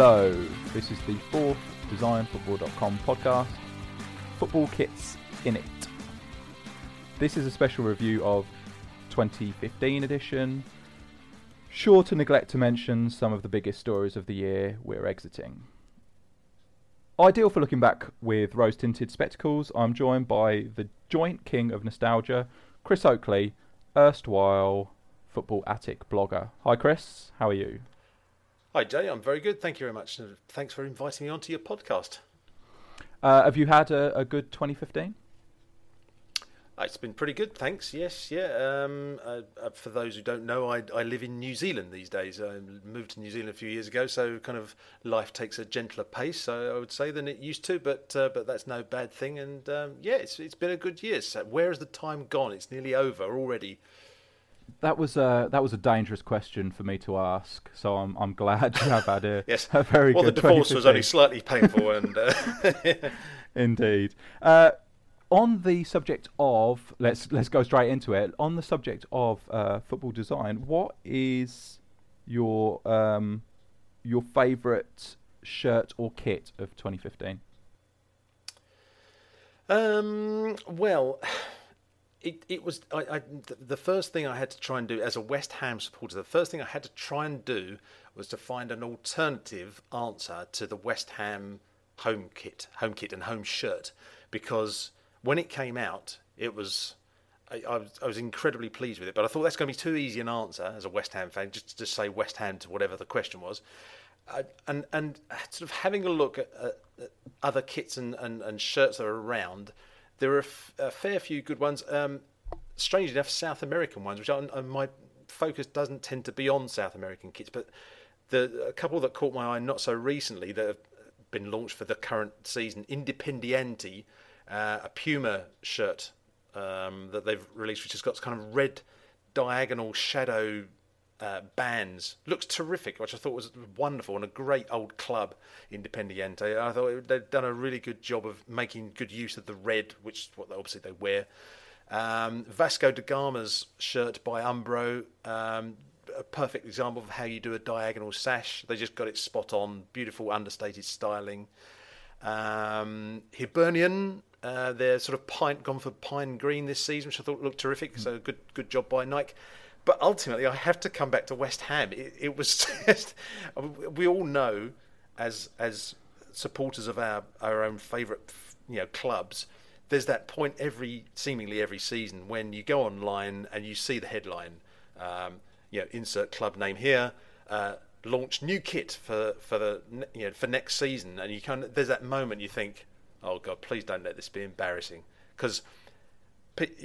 Hello, this is the fourth DesignFootball.com podcast, Football Kits in It. This is a special review of 2015 edition. Sure to neglect to mention some of the biggest stories of the year we're exiting. Ideal for looking back with rose tinted spectacles, I'm joined by the joint king of nostalgia, Chris Oakley, erstwhile football attic blogger. Hi, Chris, how are you? Hi, Jay. I'm very good. Thank you very much. Thanks for inviting me onto your podcast. Uh, have you had a, a good 2015? Uh, It's been pretty good, thanks. Yes, yeah. Um, uh, uh, for those who don't know, I, I live in New Zealand these days. I moved to New Zealand a few years ago, so kind of life takes a gentler pace, I I would say, than it used to. But uh, but that's no bad thing. And um, yeah, it's it's been a good year. So where has the time gone? It's nearly over already. That was a that was a dangerous question for me to ask. So I'm I'm glad you have had a, Yes. a very well, the divorce was only slightly painful, and uh, Indeed. Uh, on the subject of let's let's go straight into it. On the subject of uh, football design, what is your um, your favourite shirt or kit of 2015? Um, well, it it was I, I the first thing I had to try and do as a West Ham supporter. The first thing I had to try and do was to find an alternative answer to the West Ham home kit, home kit and home shirt, because when it came out, it was. I, I, was, I was incredibly pleased with it, but I thought that's going to be too easy an answer as a West Ham fan, just to say West Ham to whatever the question was. And and sort of having a look at, at, at other kits and, and, and shirts that are around, there are a, fair few good ones. Um, strangely enough, South American ones, which I, I- my focus doesn't tend to be on South American kits, but the a couple that caught my eye not so recently that have been launched for the current season, Independiente, uh, a Puma shirt um, that they've released, which has got kind of red diagonal shadow uh, bands. Looks terrific, which I thought was wonderful and a great old club, Independiente. I thought they'd done a really good job of making good use of the red, which is what obviously they wear. Um, Vasco da Gama's shirt by Umbro, um, a perfect example of how you do a diagonal sash. They just got it spot on, beautiful understated styling. Um, Hibernian, uh, they're sort of pine, gone for pine green this season, which I thought looked terrific. So good, good job by Nike. But ultimately, I have to come back to West Ham. It, it was just we all know as as supporters of our our own favourite you know clubs. There's that point every seemingly every season when you go online and you see the headline, um, you know, insert club name here. Uh, launch new kit for for the you know for next season, and you kind of there's that moment you think, oh god, please don't let this be embarrassing, because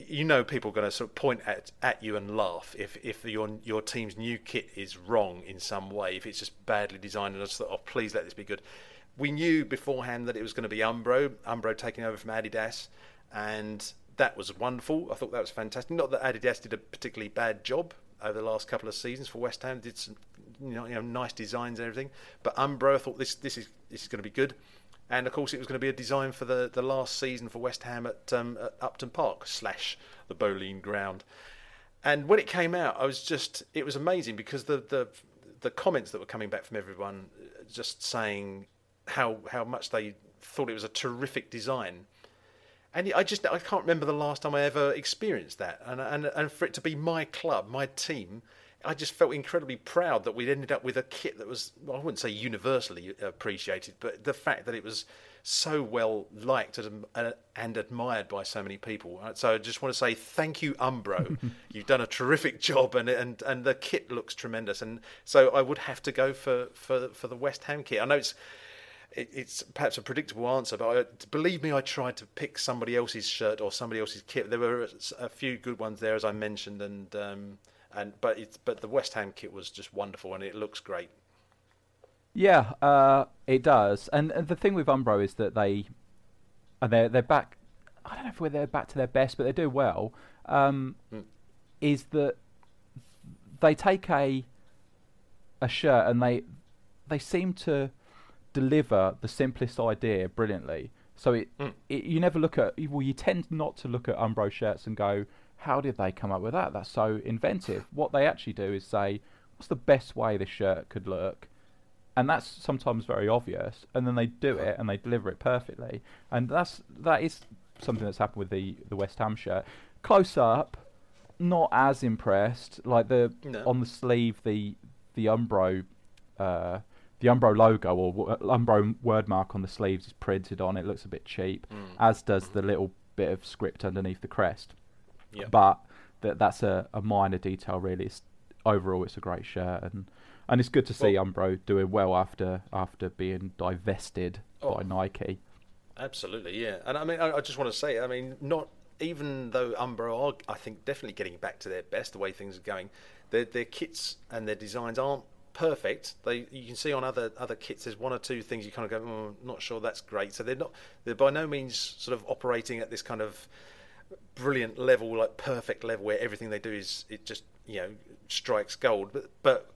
you know people are going to sort of point at, at you and laugh if if your your team's new kit is wrong in some way, if it's just badly designed, and I just thought, oh please let this be good. We knew beforehand that it was going to be Umbro, Umbro taking over from Adidas, and that was wonderful. I thought that was fantastic. Not that Adidas did a particularly bad job over the last couple of seasons for West Ham, did some you know, you know nice designs and everything, but Umbro I thought this this is this is going to be good. And of course, it was going to be a design for the, the last season for West Ham at, um, at Upton Park slash the Boleyn Ground. And when it came out, I was just it was amazing because the the the comments that were coming back from everyone, uh, just saying how how much they thought it was a terrific design. And I just I can't remember the last time I ever experienced that, and and and for it to be my club, my team, I just felt incredibly proud that we'd ended up with a kit that was, well, I wouldn't say universally appreciated, but the fact that it was so well liked and, uh, and admired by so many people. Uh, so I just want to say thank you, Umbro. You've done a terrific job, and and and the kit looks tremendous. And so I would have to go for for for the West Ham kit. I know it's it's perhaps a predictable answer, but I, believe me, I tried to pick somebody else's shirt or somebody else's kit. There were a few good ones there, as I mentioned, and um, and but it's but the West Ham kit was just wonderful, and it looks great. Yeah, uh, it does. And, and, the thing with Umbro is that they, and they're they're back. I don't know if they're back to their best, but they do well. Um, mm. Is that they take a a shirt and they they seem to deliver the simplest idea brilliantly. So it, mm. it you never look at well, you tend not to look at Umbro shirts and go, how did they come up with that? That's so inventive. What they actually do is say, what's the best way this shirt could look? and that's sometimes very obvious. And then they do it and they deliver it perfectly, and that's that is something that's happened with the the West Ham shirt. Close up, not as impressed. Like the no. on the sleeve, the the Umbro. Uh, the Umbro logo or Umbro word mark on the sleeves is printed on. It looks a bit cheap, mm. as does the little bit of script underneath the crest. Yep. But that that's a, a minor detail, really. It's, overall, it's a great shirt, and and it's good to see well, Umbro doing well after after being divested oh, by Nike. Absolutely, yeah. And I mean, I, I, just want to say, I mean, not even though Umbro are, I think, definitely getting back to their best, the way things are going, their their kits and their designs aren't perfect. They you can see on other other kits, there's one or two things you kind of go, oh, not sure that's great. So they're not they're by no means sort of operating at this kind of brilliant level, like perfect level, where everything they do is it just you know strikes gold. But but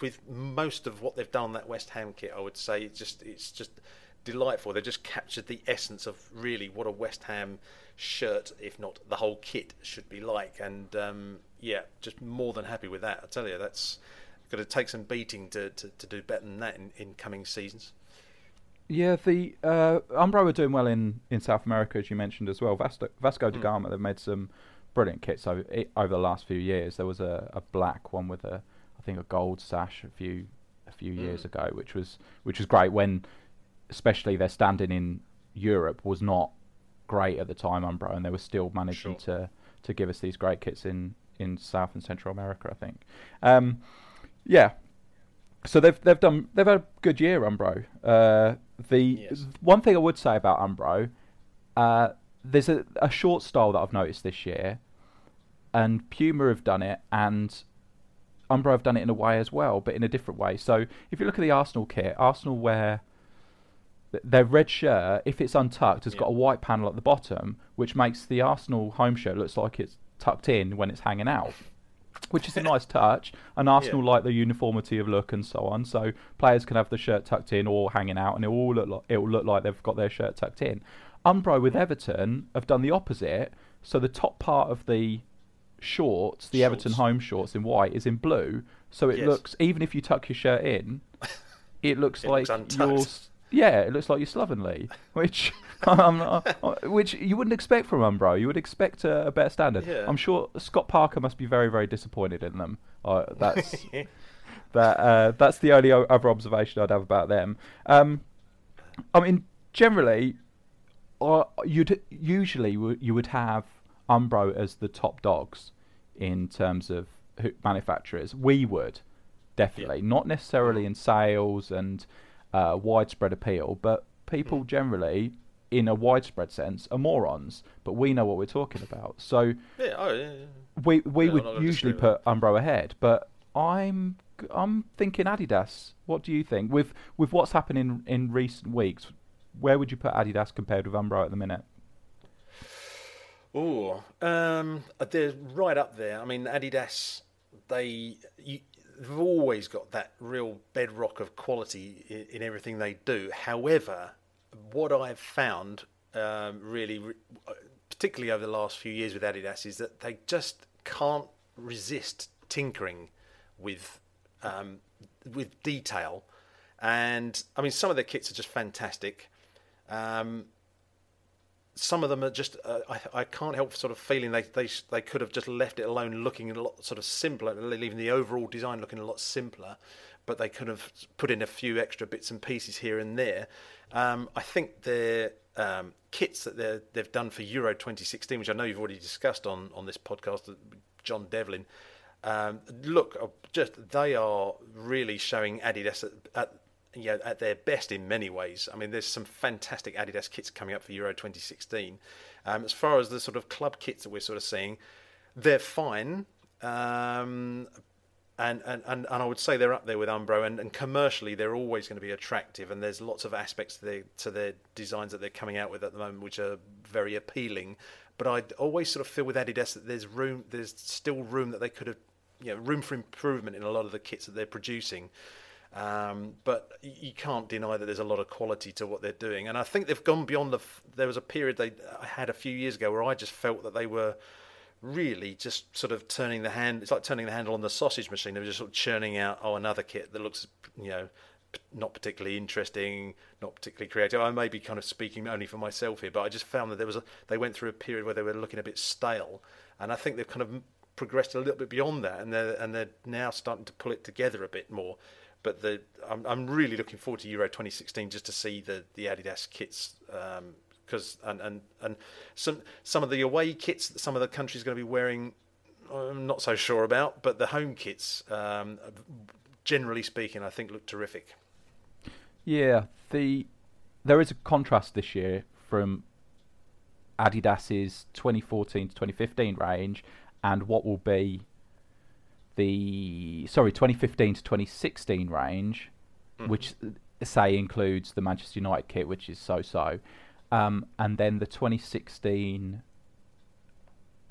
with most of what they've done that West Ham kit, I would say it's just it's just delightful. They've just captured the essence of really what a West Ham shirt, if not the whole kit, should be like. And um, yeah, just more than happy with that. I tell you, that's got to take some beating to, to, to do better than that in, in coming seasons. Yeah, the uh, Umbro are doing well in, in South America, as you mentioned as well. Vasco, Vasco da hmm. Gama, they've made some brilliant kits over, over the last few years. There was a, a black one with a think a gold sash a few a few mm. years ago, which was which was great when, especially their standing in Europe was not great at the time, Umbro, and they were still managing sure. to to give us these great kits in in South and Central America. I think, um, yeah. So they've they've done they've had a good year, Umbro. Uh, the yes. one thing I would say about Umbro, uh, there's a, a short style that I've noticed this year, and Puma have done it, and Umbro have done it in a way as well, but in a different way. So if you look at the Arsenal kit, Arsenal wear their red shirt, if it's untucked, has yeah. got a white panel at the bottom, which makes the Arsenal home shirt looks like it's tucked in when it's hanging out, which is a nice touch. And Arsenal yeah. like the uniformity of look and so on, so players can have the shirt tucked in or hanging out, and it will look like it will look like they've got their shirt tucked in. Umbro with Everton have done the opposite, so the top part of the shorts, the shorts. Everton home shorts in white, is in blue. So it yes. looks, even if you tuck your shirt in, it looks it like looks you're. Yeah, it looks like you're slovenly, which um, uh, which you wouldn't expect from Umbro. You would expect a, a better standard. Yeah. I'm sure Scott Parker must be very, very disappointed in them. Uh, that's that. Uh, that's the only other observation I'd have about them. Um, I mean, generally, uh, you'd usually you would have Umbro as the top dogs in terms of manufacturers. We would definitely, yeah. not necessarily in sales and uh, widespread appeal, but people mm. generally, in a widespread sense, are morons. But we know what we're talking about. So yeah, oh, yeah, yeah. we we would usually put Umbro ahead, but I'm I'm thinking Adidas. What do you think with with what's happening in, in recent weeks? Where would you put Adidas compared with Umbro at the minute? Oh, um, they're right up there. I mean, Adidas, they you, they've always got that real bedrock of quality in, in everything they do. However, what I've found um, really, particularly over the last few years with Adidas, is that they just can't resist tinkering with um, with detail. And I mean, some of their kits are just fantastic. Um, some of them are just uh, I, I can't help sort of feeling they, they they could have just left it alone looking a lot sort of simpler leaving the overall design looking a lot simpler but they could have put in a few extra bits and pieces here and there. Um, I think their um, kits that they've done for Euro 2016 which I know you've already discussed on on this podcast John Devlin um, look uh, just they are really showing Adidas at, at you know, at their best in many ways. I mean, there's some fantastic Adidas kits coming up for Euro 2016. Um, as far as the sort of club kits that we're sort of seeing, they're fine. Um, and, and, and, and I would say they're up there with Umbro, and, and commercially they're always going to be attractive. And there's lots of aspects to their, to their designs that they're coming out with at the moment, which are very appealing. But I always sort of feel with Adidas that there's room, there's still room that they could have, you know, room for improvement in a lot of the kits that they're producing. Um, but you can't deny that there's a lot of quality to what they're doing, and I think they've gone beyond the. There was a period they had a few years ago where I just felt that they were really just sort of turning the hand. It's like turning the handle on the sausage machine. They were just sort of churning out oh another kit that looks you know not particularly interesting, not particularly creative. I may be kind of speaking only for myself here, but I just found that there was a, they went through a period where they were looking a bit stale, and I think they've kind of progressed a little bit beyond that, and they're and they're now starting to pull it together a bit more. But the I'm, I'm really looking forward to Euro 2016 just to see the, the Adidas kits because um, and, and and some some of the away kits that some of the countries going to be wearing I'm not so sure about, but the home kits, um, generally speaking, I think look terrific. Yeah, the there is a contrast this year from Adidas's 2014 to 2015 range and what will be the sorry 2015 to 2016 range, mm-hmm. which say includes the Manchester United kit, which is so-so, um, and then the 2016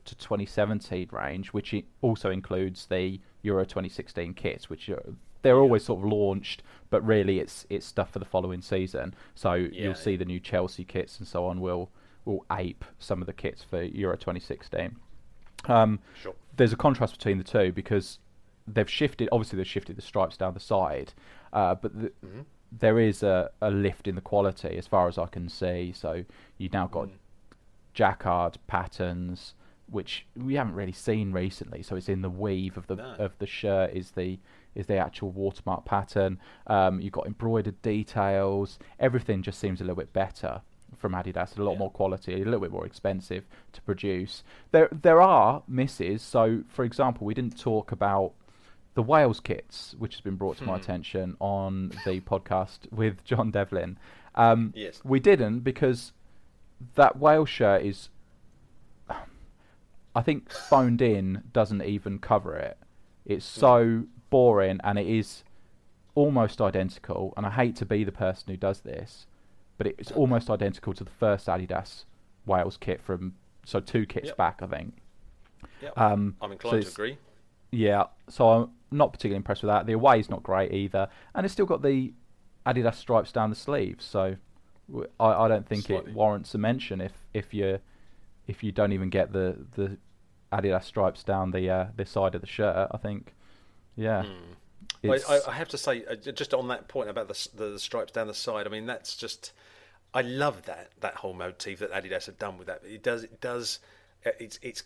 to 2017 range, which also includes the Euro 2016 kits, which are, they're yeah. always sort of launched, but really it's it's stuff for the following season. So yeah, you'll see the new Chelsea kits and so on will will ape some of the kits for Euro 2016. Um, sure. There's a contrast between the two because they've shifted. Obviously, they've shifted the stripes down the side, uh, but the, mm-hmm. there is a, a lift in the quality as far as I can see. So you've now got mm. jacquard patterns, which we haven't really seen recently. So it's in the weave of the no. of the shirt is the is the actual watermark pattern. Um, you've got embroidered details. Everything just seems a little bit better from Adidas, a lot yeah. more quality, a little bit more expensive to produce. There there are misses. So, for example, we didn't talk about the Wales kits, which has been brought to my hmm. attention on the podcast with John Devlin. Um, yes. We didn't because that Wales shirt is, I think, phoned in doesn't even cover it. It's so boring and it is almost identical. And I hate to be the person who does this, but it's almost identical to the first Adidas Wales kit from so two kits yep. back, I think. Yeah, um, I'm inclined so to agree. Yeah, so I'm not particularly impressed with that. The away is not great either, and it's still got the Adidas stripes down the sleeves. So I, I don't think Slightly. it warrants a mention if if you if you don't even get the the Adidas stripes down the uh, this side of the shirt. I think, yeah. Mm. I, I, have to say, uh, just on that point about the, the stripes down the side. I mean, that's just. I love that that whole motif that Adidas have done with that. It does it does it's it's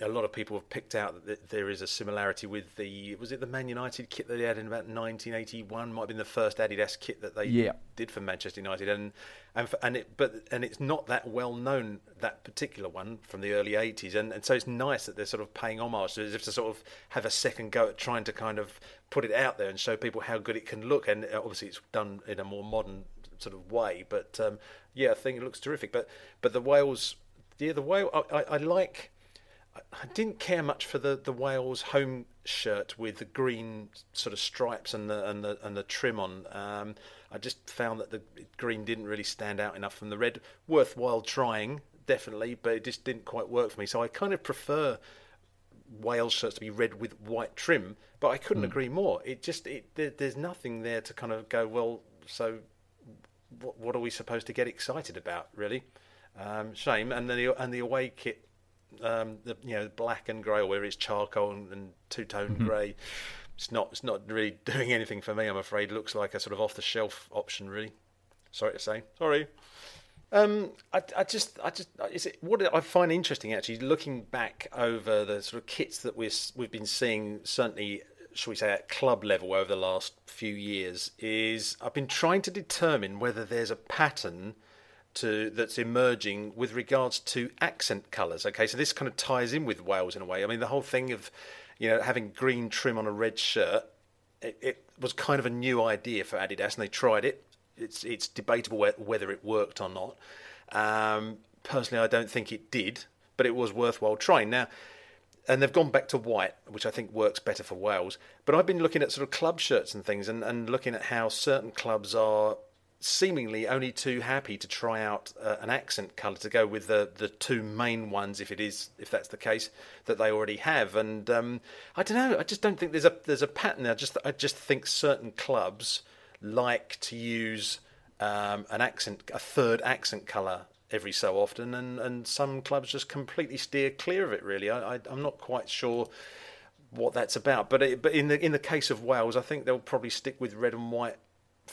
a lot of people have picked out that there is a similarity with the was it the Man United kit that they had in about 1981 might have been the first Adidas kit that they yeah. did for Manchester United. And and for, and it but and it's not that well known that particular one from the early 80s and, and so it's nice that they're sort of paying homage as if to sort of have a second go at trying to kind of put it out there and show people how good it can look. And obviously it's done in a more modern sort of way but um, yeah I think it looks terrific. But but the Wales yeah, the Wales. I, I, I like. I didn't care much for the, the Wales home shirt with the green sort of stripes and the and the and the trim on. Um, I just found that the green didn't really stand out enough from the red. Worthwhile trying, definitely, but it just didn't quite work for me. So I kind of prefer Wales shirts to be red with white trim. But I couldn't mm. agree more. It just it there, there's nothing there to kind of go well. So what, what are we supposed to get excited about, really? Um, shame, and the and the away kit, um, the you know black and grey, or where it's charcoal and, and two tone mm-hmm. grey. It's not it's not really doing anything for me. I'm afraid. It looks like a sort of off the shelf option, really. Sorry to say. Sorry. Um, I, I just, I just, is it what I find interesting actually, looking back over the sort of kits that we've we've been seeing, certainly, shall we say, at club level over the last few years, is I've been trying to determine whether there's a pattern to that's emerging with regards to accent colours. Okay, so this kind of ties in with Wales in a way. I mean, the whole thing of, you know, having green trim on a red shirt, it, it was kind of a new idea for Adidas, and they tried it it's it's debatable whether it worked or not. Um, personally, I don't think it did, but it was worthwhile trying. Now, and they've gone back to white, which I think works better for Wales. But I've been looking at sort of club shirts and things, and, and looking at how certain clubs are seemingly only too happy to try out uh, an accent colour to go with the the two main ones, if it is if that's the case that they already have. And um, I don't know, I just don't think there's a there's a pattern. I just I just think certain clubs like to use um, an accent, a third accent colour every so often, and, and some clubs just completely steer clear of it. Really, I, I, am not quite sure what that's about. But it, but in the in the case of Wales, I think they'll probably stick with red and white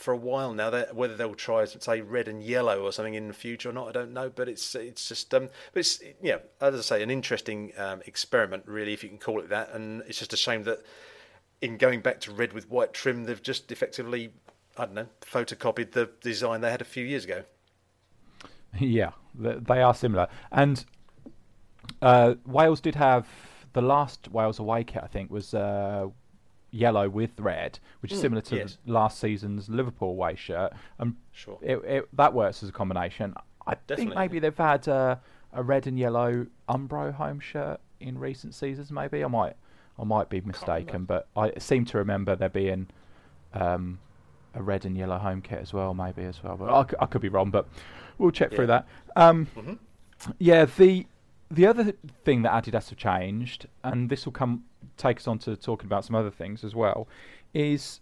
for a while now. That whether they'll try say red and yellow or something in the future or not, I don't know. But it's it's just um, but it's yeah, as I say, an interesting um, experiment, really, if you can call it that. And it's just a shame that in going back to red with white trim, they've just effectively I don't know, photocopied the design they had a few years ago. Yeah, they are similar. And uh, Wales did have the last Wales away kit, I think, was uh, yellow with red, which is mm, similar to yes. last season's Liverpool away shirt. And sure. It, it, that works as a combination. I Definitely. think maybe they've had uh, a red and yellow Umbro home shirt in recent seasons. Maybe I might, I might be mistaken, but I seem to remember there being um, a red and yellow home kit as well, maybe as well. But I, I could be wrong, but we'll check yeah. through that. Um, mm-hmm. Yeah, the the other thing that Adidas have changed, and this will come take us on to talking about some other things as well, is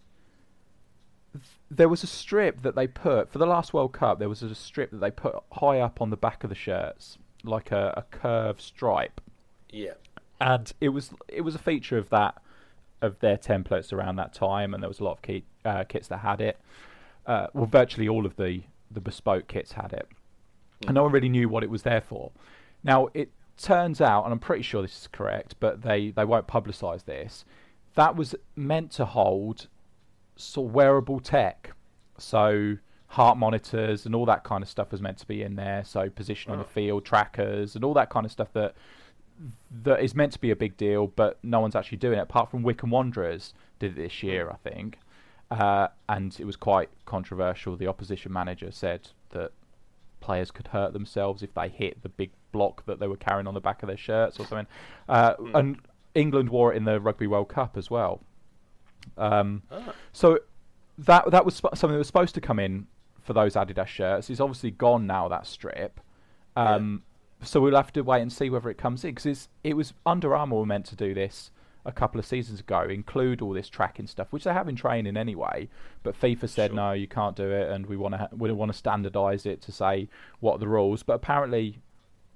th- there was a strip that they put for the last World Cup. There was a strip that they put high up on the back of the shirts, like a, a curved stripe. Yeah, and it was it was a feature of that of their templates around that time, and there was a lot of key, uh, kits that had it. Uh, well, virtually all of the the bespoke kits had it, and no one really knew what it was there for. Now it turns out, and I'm pretty sure this is correct, but they they won't publicise this. That was meant to hold sort of wearable tech, so heart monitors and all that kind of stuff was meant to be in there. So position on the field trackers and all that kind of stuff that that is meant to be a big deal, but no one's actually doing it. Apart from Wycombe Wanderers did it this year, I think, uh, and it was quite controversial. The opposition manager said that players could hurt themselves if they hit the big block that they were carrying on the back of their shirts or something. Uh, mm. And England wore it in the Rugby World Cup as well. Um, oh. So that that was sp- something that was supposed to come in for those Adidas shirts. It's obviously gone now. That strip. Um, so we'll have to wait and see whether it comes in because it was Under Armour were meant to do this a couple of seasons ago, include all this tracking stuff, which they have in training anyway. But FIFA said sure. no, you can't do it, and we want to ha- we want to standardise it to say what are the rules. But apparently,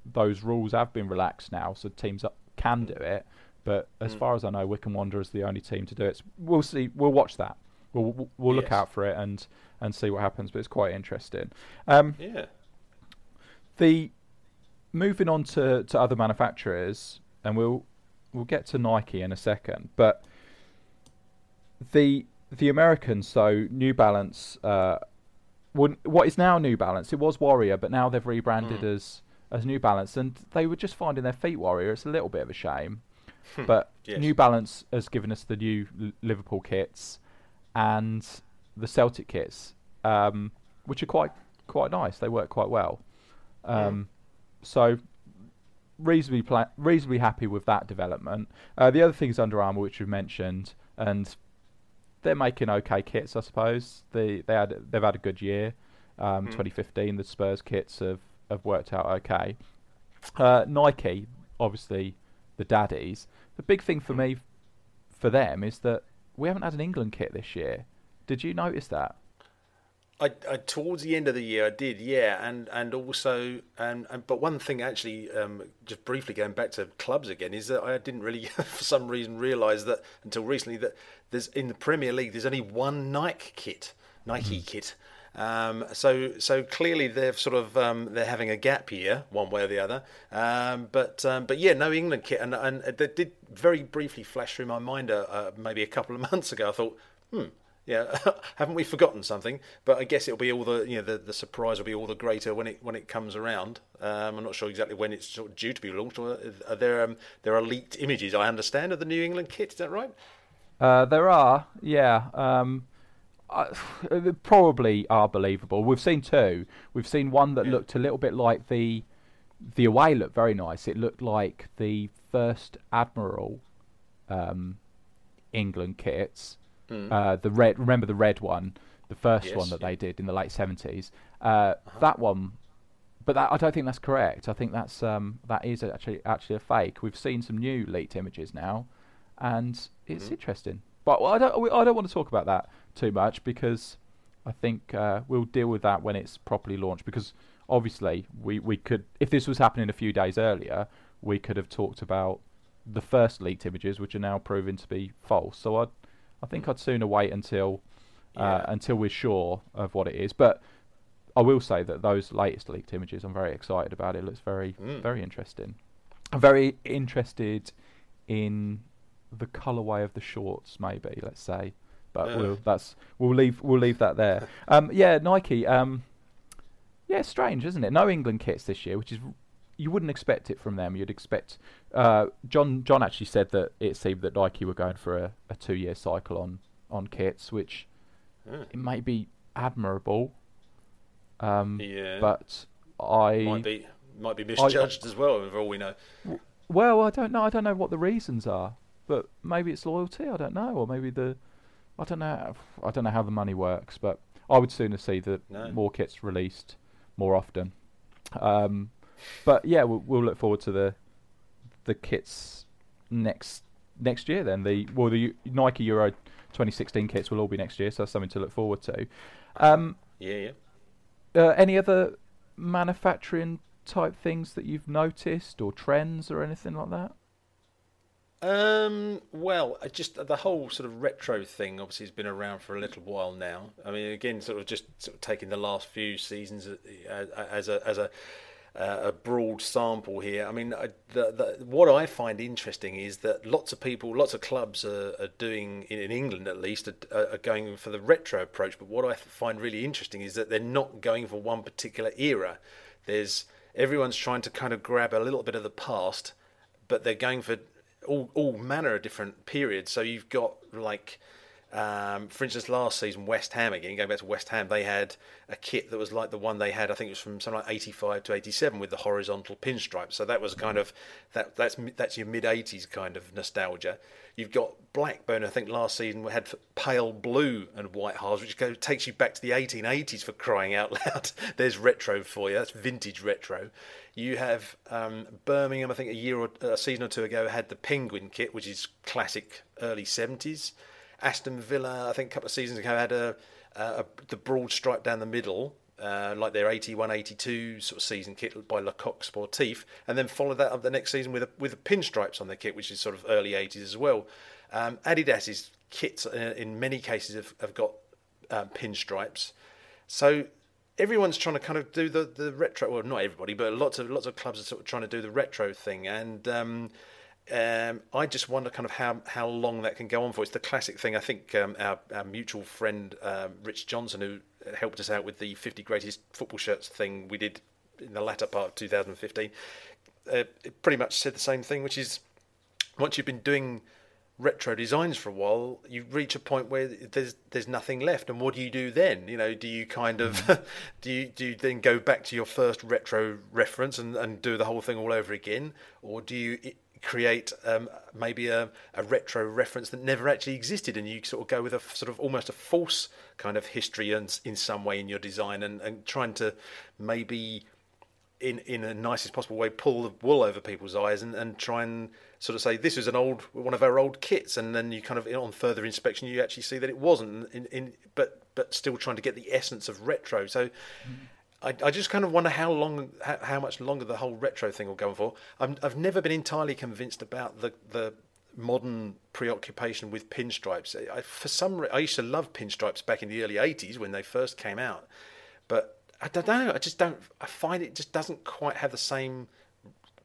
those rules have been relaxed now, so teams can do it. But as mm. far as I know, Wycombe Wanderers is the only team to do it. So we'll see. We'll watch that. We'll we'll yes. look out for it and and see what happens. But it's quite interesting. Um, yeah. The moving on to, to other manufacturers, and we'll we'll get to Nike in a second, but the the Americans, so New Balance, uh, what is now New Balance, it was Warrior, but now they've rebranded mm. as as New Balance, and they were just finding their feet Warrior. It's a little bit of a shame, hmm. but yes. New Balance has given us the new Liverpool kits and the Celtic kits, um, which are quite quite nice. They work quite well. Hmm. Um, so reasonably pla- reasonably happy with that development. Uh, the other things Under Armour, which we've mentioned, and they're making okay kits, I suppose. They they had they've had a good year. Um, mm. 2015, the Spurs kits have have worked out okay. Uh, Nike, obviously, the daddies. The big thing for me, for them, is that we haven't had an England kit this year. Did you notice that? I, I, towards the end of the year I did, yeah, and and also and, and but one thing actually, um, just briefly going back to clubs again, is that I didn't really for some reason realise that until recently that there's in the Premier League there's only one Nike kit, Nike mm. kit, Um, so so clearly they're sort of um, they're having a gap year one way or the other. Um, but um, but yeah, no England kit, and and that did very briefly flash through my mind uh, uh, maybe a couple of months ago. I thought, hmm, yeah, haven't we forgotten something? But I guess it'll be all the you know the, the surprise will be all the greater when it when it comes around. Um, I'm not sure exactly when it's sort of due to be launched. Are there um, there are leaked images I understand of the New England kit. Is that right? Uh, there are, yeah. Um, probably are believable. We've seen two. We've seen one that yeah. looked a little bit like the the away looked very nice. It looked like the first Admiral um, England kits Mm. Uh, the red, remember the red one, the first yes, one that yeah. they did in the late seventies. Uh, uh-huh. That one, but that, I don't think that's correct. I think that's um, that is actually actually a fake. We've seen some new leaked images now, and it's mm-hmm. interesting. But I don't I don't want to talk about that too much because I think uh, we'll deal with that when it's properly launched. Because obviously we, we could if this was happening a few days earlier, we could have talked about the first leaked images, which are now proven to be false. So I I think I'd sooner wait until uh, until we're sure of what it is. But I will say that those latest leaked images, I'm very excited about. It looks very mm. very interesting. I'm very interested in the colorway of the shorts, maybe let's say. But uh. we'll that's we'll leave we'll leave that there. um, yeah, Nike. Um, yeah, strange, isn't it? No England kits this year, which is you wouldn't expect it from them. You'd expect. Uh, John John actually said that it seemed that Nike were going for a, a two year cycle on on kits, which mm. it may be admirable. Um, yeah, but I might be might be misjudged I, as well, for all we know. Well, I don't know. I don't know what the reasons are, but maybe it's loyalty. I don't know, or maybe the I don't know. I don't know how the money works, but I would sooner see that no. more kits released more often. Um, but yeah, we'll, we'll look forward to the the kits next next year. Then the well, the Nike Euro 2016 kits will all be next year, so that's something to look forward to. Um, yeah, yeah. Uh, any other manufacturing type things that you've noticed, or trends, or anything like that? Um, well, just the whole sort of retro thing obviously has been around for a little while now. I mean, again, sort of just sort of taking the last few seasons as, as a as a uh, a broad sample here. I mean, I, the, the, what I find interesting is that lots of people, lots of clubs are, are doing, in, in, England at least, are, are, going for the retro approach. But what I find really interesting is that they're not going for one particular era. There's everyone's trying to kind of grab a little bit of the past, but they're going for all, all manner of different periods. So you've got like um, for instance, last season, West Ham again, going back to West Ham, they had a kit that was like the one they had. I think it was from something like '85 to '87 with the horizontal pinstripes. So that was kind of that. That's that's your mid '80s kind of nostalgia. You've got Blackburn. I think last season we had pale blue and white halves, which goes, takes you back to the 1880s for crying out loud. There's retro for you. That's vintage retro. You have um, Birmingham. I think a year or a season or two ago had the Penguin kit, which is classic early '70s. Aston Villa, I think a couple of seasons ago, had a, a the broad stripe down the middle, uh, like their 81 82 sort of season kit by Le Coq Sportif, and then followed that up the next season with a, with pinstripes on their kit, which is sort of early 80s as well. Um, Adidas's kits, uh, in many cases, have, have got um, pinstripes. So everyone's trying to kind of do the, the retro. Well, not everybody, but lots of lots of clubs are sort of trying to do the retro thing, and um, um, I just wonder kind of how, how long that can go on for. It's the classic thing. I think um, our, our mutual friend um, Rich Johnson, who helped us out with the 50 greatest football shirts thing we did in the latter part of 2015, uh, pretty much said the same thing, which is once you've been doing retro designs for a while, you reach a point where there's there's nothing left, and what do you do then? You know, do you kind of mm. do you do you then go back to your first retro reference and, and do the whole thing all over again, or do you create um, maybe a, a, retro reference that never actually existed, and you sort of go with a sort of almost a false kind of history and in some way in your design, and, and trying to maybe in in the nicest possible way pull the wool over people's eyes and, and try and sort of say this is an old one of our old kits, and then you kind of on further inspection you actually see that it wasn't, in, in but but still trying to get the essence of retro. So. Mm-hmm I, I just kind of wonder how long, how, how, much longer the whole retro thing will go on for. i have never been entirely convinced about the, the modern preoccupation with pinstripes. I, for some, I used to love pinstripes back in the early '80s when they first came out, but I don't know. I just don't. I find it just doesn't quite have the same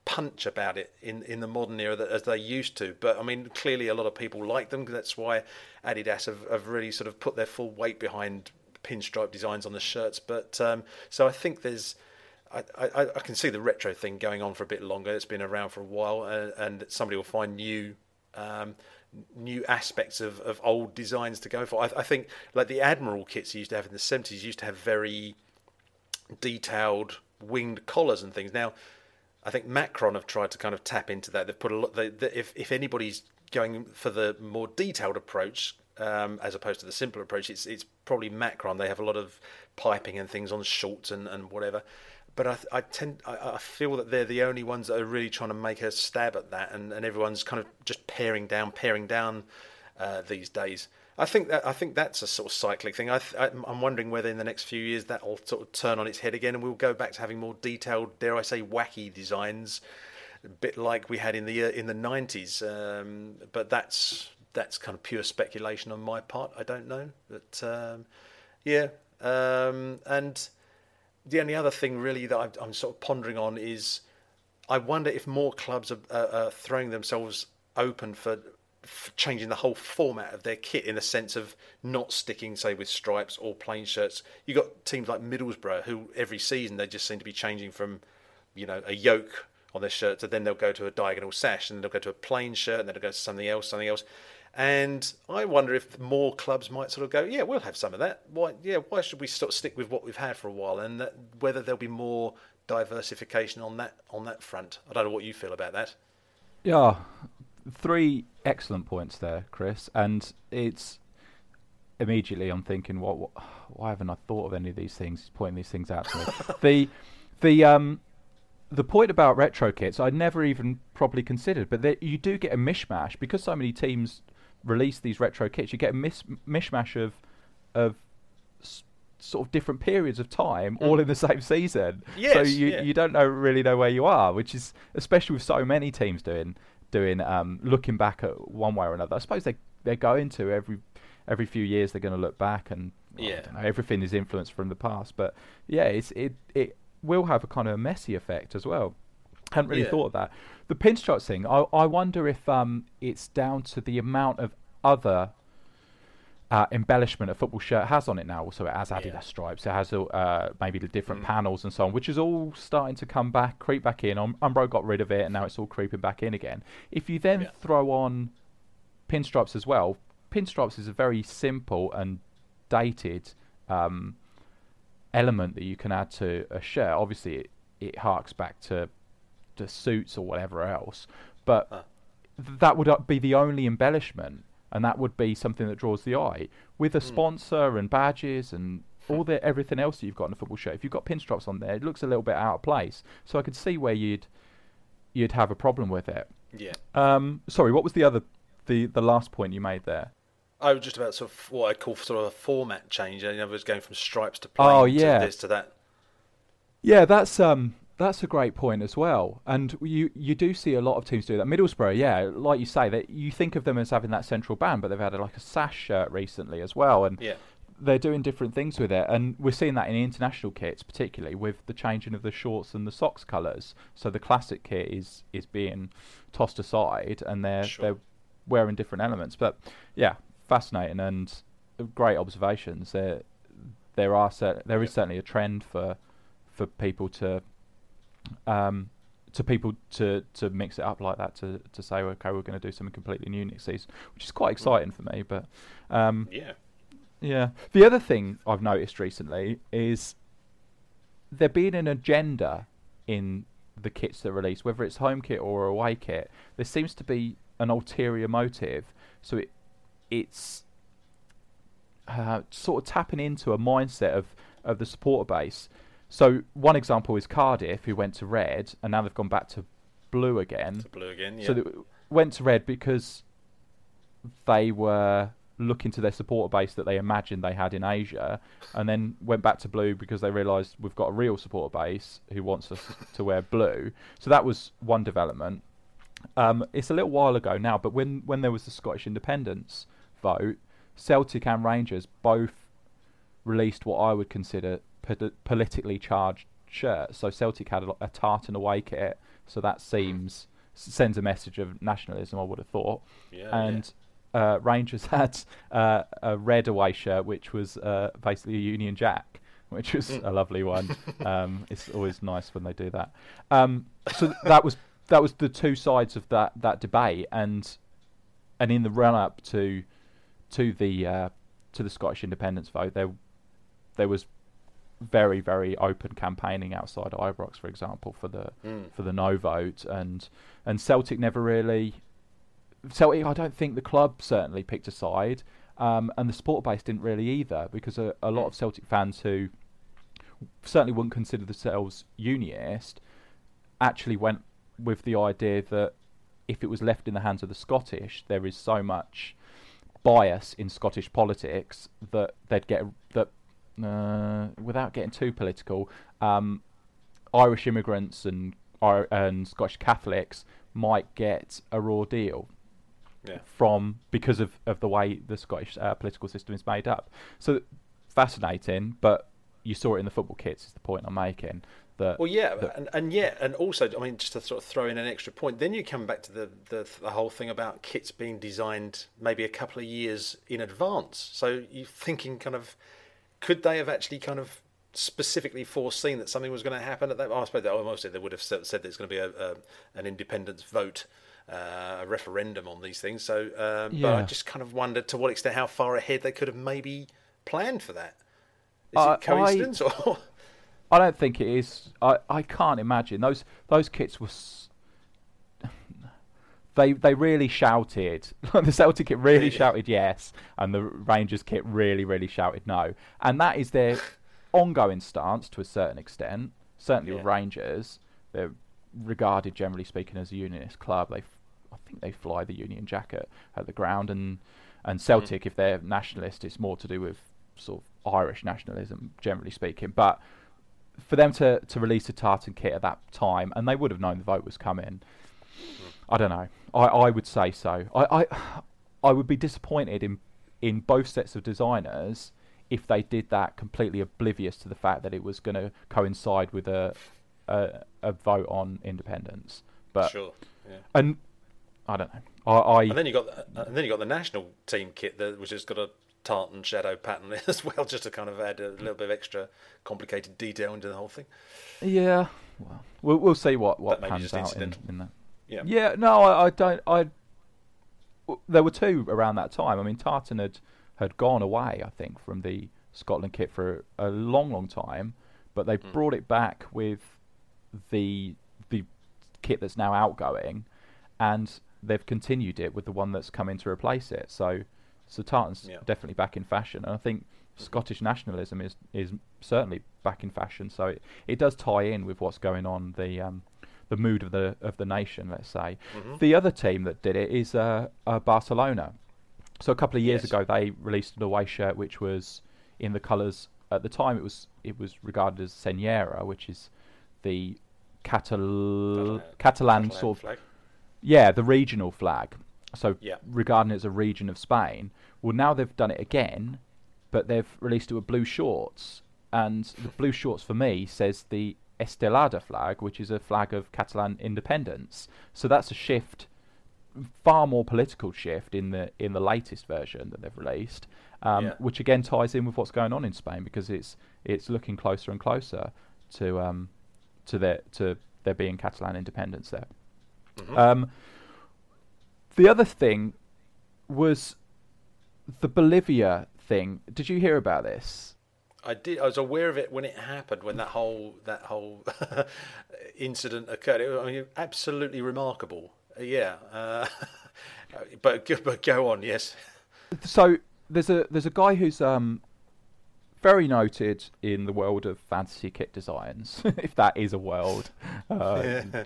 punch about it in, in the modern era that, as they used to. But I mean, clearly a lot of people like them. That's why Adidas have, have really sort of put their full weight behind pinstripe designs on the shirts. But um, so I think there's. I, I, I, can see the retro thing going on for a bit longer. It's been around for a while, and, and somebody will find new um, new aspects of, of old designs to go for. I, I, think like the Admiral kits you used to have in the seventies used to have very detailed winged collars and things. Now, I think Macron have tried to kind of tap into that. They've put a lot. They, they, if if anybody's going for the more detailed approach um, as opposed to the simpler approach, it's it's probably Macron. They have a lot of piping and things on shorts and, and whatever. But I, I tend I, I feel that they're the only ones that are really trying to make a stab at that, and, and everyone's kind of just paring down, paring down uh, these days. I think that I think that's a sort of cyclic thing. I am wondering whether in the next few years that will sort of turn on its head again, and we'll go back to having more detailed, dare I say, wacky designs, a bit like we had in the uh, in the 90s. Um, but that's that's kind of pure speculation on my part. I don't know, but um, yeah. Um, and the only other thing really that I'm, I'm, sort of pondering on is I wonder if more clubs are, are throwing themselves open for changing the whole format of their kit in the sense of not sticking, say, with stripes or plain shirts. You have got teams like Middlesbrough who every season they just seem to be changing from, you know, a yoke on their shirt to then they'll go to a diagonal sash and then they'll go to a plain shirt and then they'll go to something else, something else. And I wonder if more clubs might sort of go, yeah, we'll have some of that. Why, yeah, why should we sort of stick with what we've had for a while? And that, whether there'll be more diversification on that on that front. I don't know what you feel about that. Yeah, three excellent points there, Chris, and it's immediately I'm thinking, what, what, why haven't I thought of any of these things? He's Pointing these things out to me. the the um the point about retro kits I never even properly considered, but there, you do get a mishmash because so many teams release these retro kits. You get a mis- mishmash of of s- sort of different periods of time all in the same season. Yes, so you yeah. you don't know really know where you are, which is especially with so many teams doing doing um, looking back at one way or another. I suppose they they're going to every every few years they're going to look back and well, yeah, know, everything is influenced from the past. But yeah, it's it it will have a kind of a messy effect as well. Hadn't really Yeah. thought of that. The pinstripes thing, I I wonder if um it's down to the amount of other uh, embellishment a football shirt has on it now. So it has Adidas Yeah. stripes, it has uh, maybe the different Mm. panels and so on, which is all starting to come back, creep back in. Um, Umbro got rid of it, and now it's all creeping back in again. If you then Yeah. throw on pinstripes as well, pinstripes is a very simple and dated um, element that you can add to a shirt. Obviously, it, it harks back to the suits or whatever else, but th- that would uh, be the only embellishment, and that would be something that draws the eye. With a sponsor and badges and all the everything else that you've got in a football shirt, if you've got pinstripes on there, it looks a little bit out of place. So I could see where you'd you'd have a problem with it. Yeah. Um, sorry, what was the other the the last point you made there? I was just about sort of what I call sort of a format change. In other words, going from stripes to plain Oh, to yeah. this to that. Yeah, that's um that's a great point as well. And you you do see a lot of teams do that. Middlesbrough, yeah, like you say, that you think of them as having that central band, but they've had like a sash shirt recently as well, and Yeah. they're doing different things with it. And we're seeing that in international kits, particularly with the changing of the shorts and the socks colours. So the classic kit is is being tossed aside, and they're Sure. they're wearing different elements. But yeah, fascinating and great observations. There there are cer- there is Yeah. certainly a trend for for people to um to people to to mix it up like that to to say okay we're going to do something completely new next season which is quite exciting for me but um Yeah. yeah the other thing i've noticed recently is there being an agenda in the kits that release, whether it's home kit or away kit there seems to be an ulterior motive so it it's uh, sort of tapping into a mindset of, of the supporter base. So one example is Cardiff, who went to red, and now they've gone back to blue again. To blue again. Yeah. So they went to red because they were looking to their supporter base that they imagined they had in Asia, and then went back to blue because they realised we've got a real supporter base who wants us to wear blue. So that was one development. Um, it's a little while ago now, but when when there was the Scottish independence vote, Celtic and Rangers both released what I would consider po- politically charged shirts. So Celtic had a, a tartan away kit, so that seems sends a message of nationalism. I would have thought. Yeah, and uh, Rangers had uh, a red away shirt, which was uh, basically a Union Jack, which was a lovely one. Um, it's always nice when they do that. Um, so that was that was the two sides of that that debate, and and in the run up to to the uh, to the Scottish independence vote, there there was very very open campaigning outside Ibrox, for example, for the Mm. for the no vote, and and Celtic never really. Celtic, I don't think the club certainly picked a side, um, and the support base didn't really either, because a, a lot of Celtic fans who certainly wouldn't consider themselves unionist actually went with the idea that if it was left in the hands of the Scottish, there is so much bias in Scottish politics that they'd get that uh, without getting too political, um, Irish immigrants and and Scottish Catholics might get a raw deal Yeah. from because of, of the way the Scottish uh, political system is made up. So fascinating, but you saw it in the football kits. Is the point I'm making? That Well, yeah, that- and, and yeah, and also, I mean, just to sort of throw in an extra point, then you come back to the, the the whole thing about kits being designed maybe a couple of years in advance. So you're thinking, kind of, could they have actually kind of specifically foreseen that something was going to happen at that? I suppose they they would have said there's going to be a, a an independence vote. Uh, a referendum on these things, so um, but I just kind of wondered to what extent how far ahead they could have maybe planned for that. Is Uh, it coincidence or I don't think it is. I, I can't imagine those those kits were. They they really shouted. the Celtic kit really shouted yes, and the Rangers kit really really shouted no, and that is their ongoing stance to a certain extent. Certainly with Rangers, they're regarded generally speaking as a unionist club. They, f- I think they fly the Union jacket at the ground, and and hmm. Celtic, if they're nationalist, it's more to do with sort of Irish nationalism, generally speaking. But for them to, to release a tartan kit at that time, and they would have known the vote was coming. Hmm. I don't know. I, I would say so. I, I I would be disappointed in in both sets of designers if they did that completely oblivious to the fact that it was going to coincide with a, a a vote on independence. But sure? Yeah. and I don't know. I, I And then you got the, and then you got the national team kit that which has got a tartan shadow pattern as well, just to kind of add a little bit of extra complicated detail into the whole thing. Yeah, well, we'll we'll see what what That may be pans just out in, in that. Yeah. Yeah, no, I, I don't. I there were two around that time. I mean, Tartan had had gone away, I think, from the Scotland kit for a long, long time, but they Hmm. brought it back with the the kit that's now outgoing, and they've continued it with the one that's come in to replace it. So, so Tartan's Yeah. definitely back in fashion, and I think Scottish nationalism is is certainly back in fashion. So it, it does tie in with what's going on the um, the mood of the of the nation. Let's say Mm-hmm. the other team that did it is uh, uh, Barcelona. So a couple of years Yes. ago, they released an away shirt which was in the colours. At the time, it was it was regarded as Senyera, which is the Catal- Catalan sort of flag. yeah, the regional flag. So Yeah. regarding it as a region of Spain. Well, now they've done it again, but they've released it with blue shorts, and the blue shorts for me says the Estelada flag, which is a flag of Catalan independence. So that's a shift, far more political shift in the in the latest version that they've released, um, Yeah. which again ties in with what's going on in Spain because it's it's looking closer and closer to um to their to there being Catalan independence there. Um, the other thing was the Bolivia thing. Did you hear about this? I did. I was aware of it when it happened, when that whole that whole incident occurred. It, was- I mean, absolutely remarkable. Uh, Yeah, uh, but go- but go on. Yes. So there's a there's a guy who's um very noted in the world of fantasy kit designs, if that is a world. Uh, Yeah.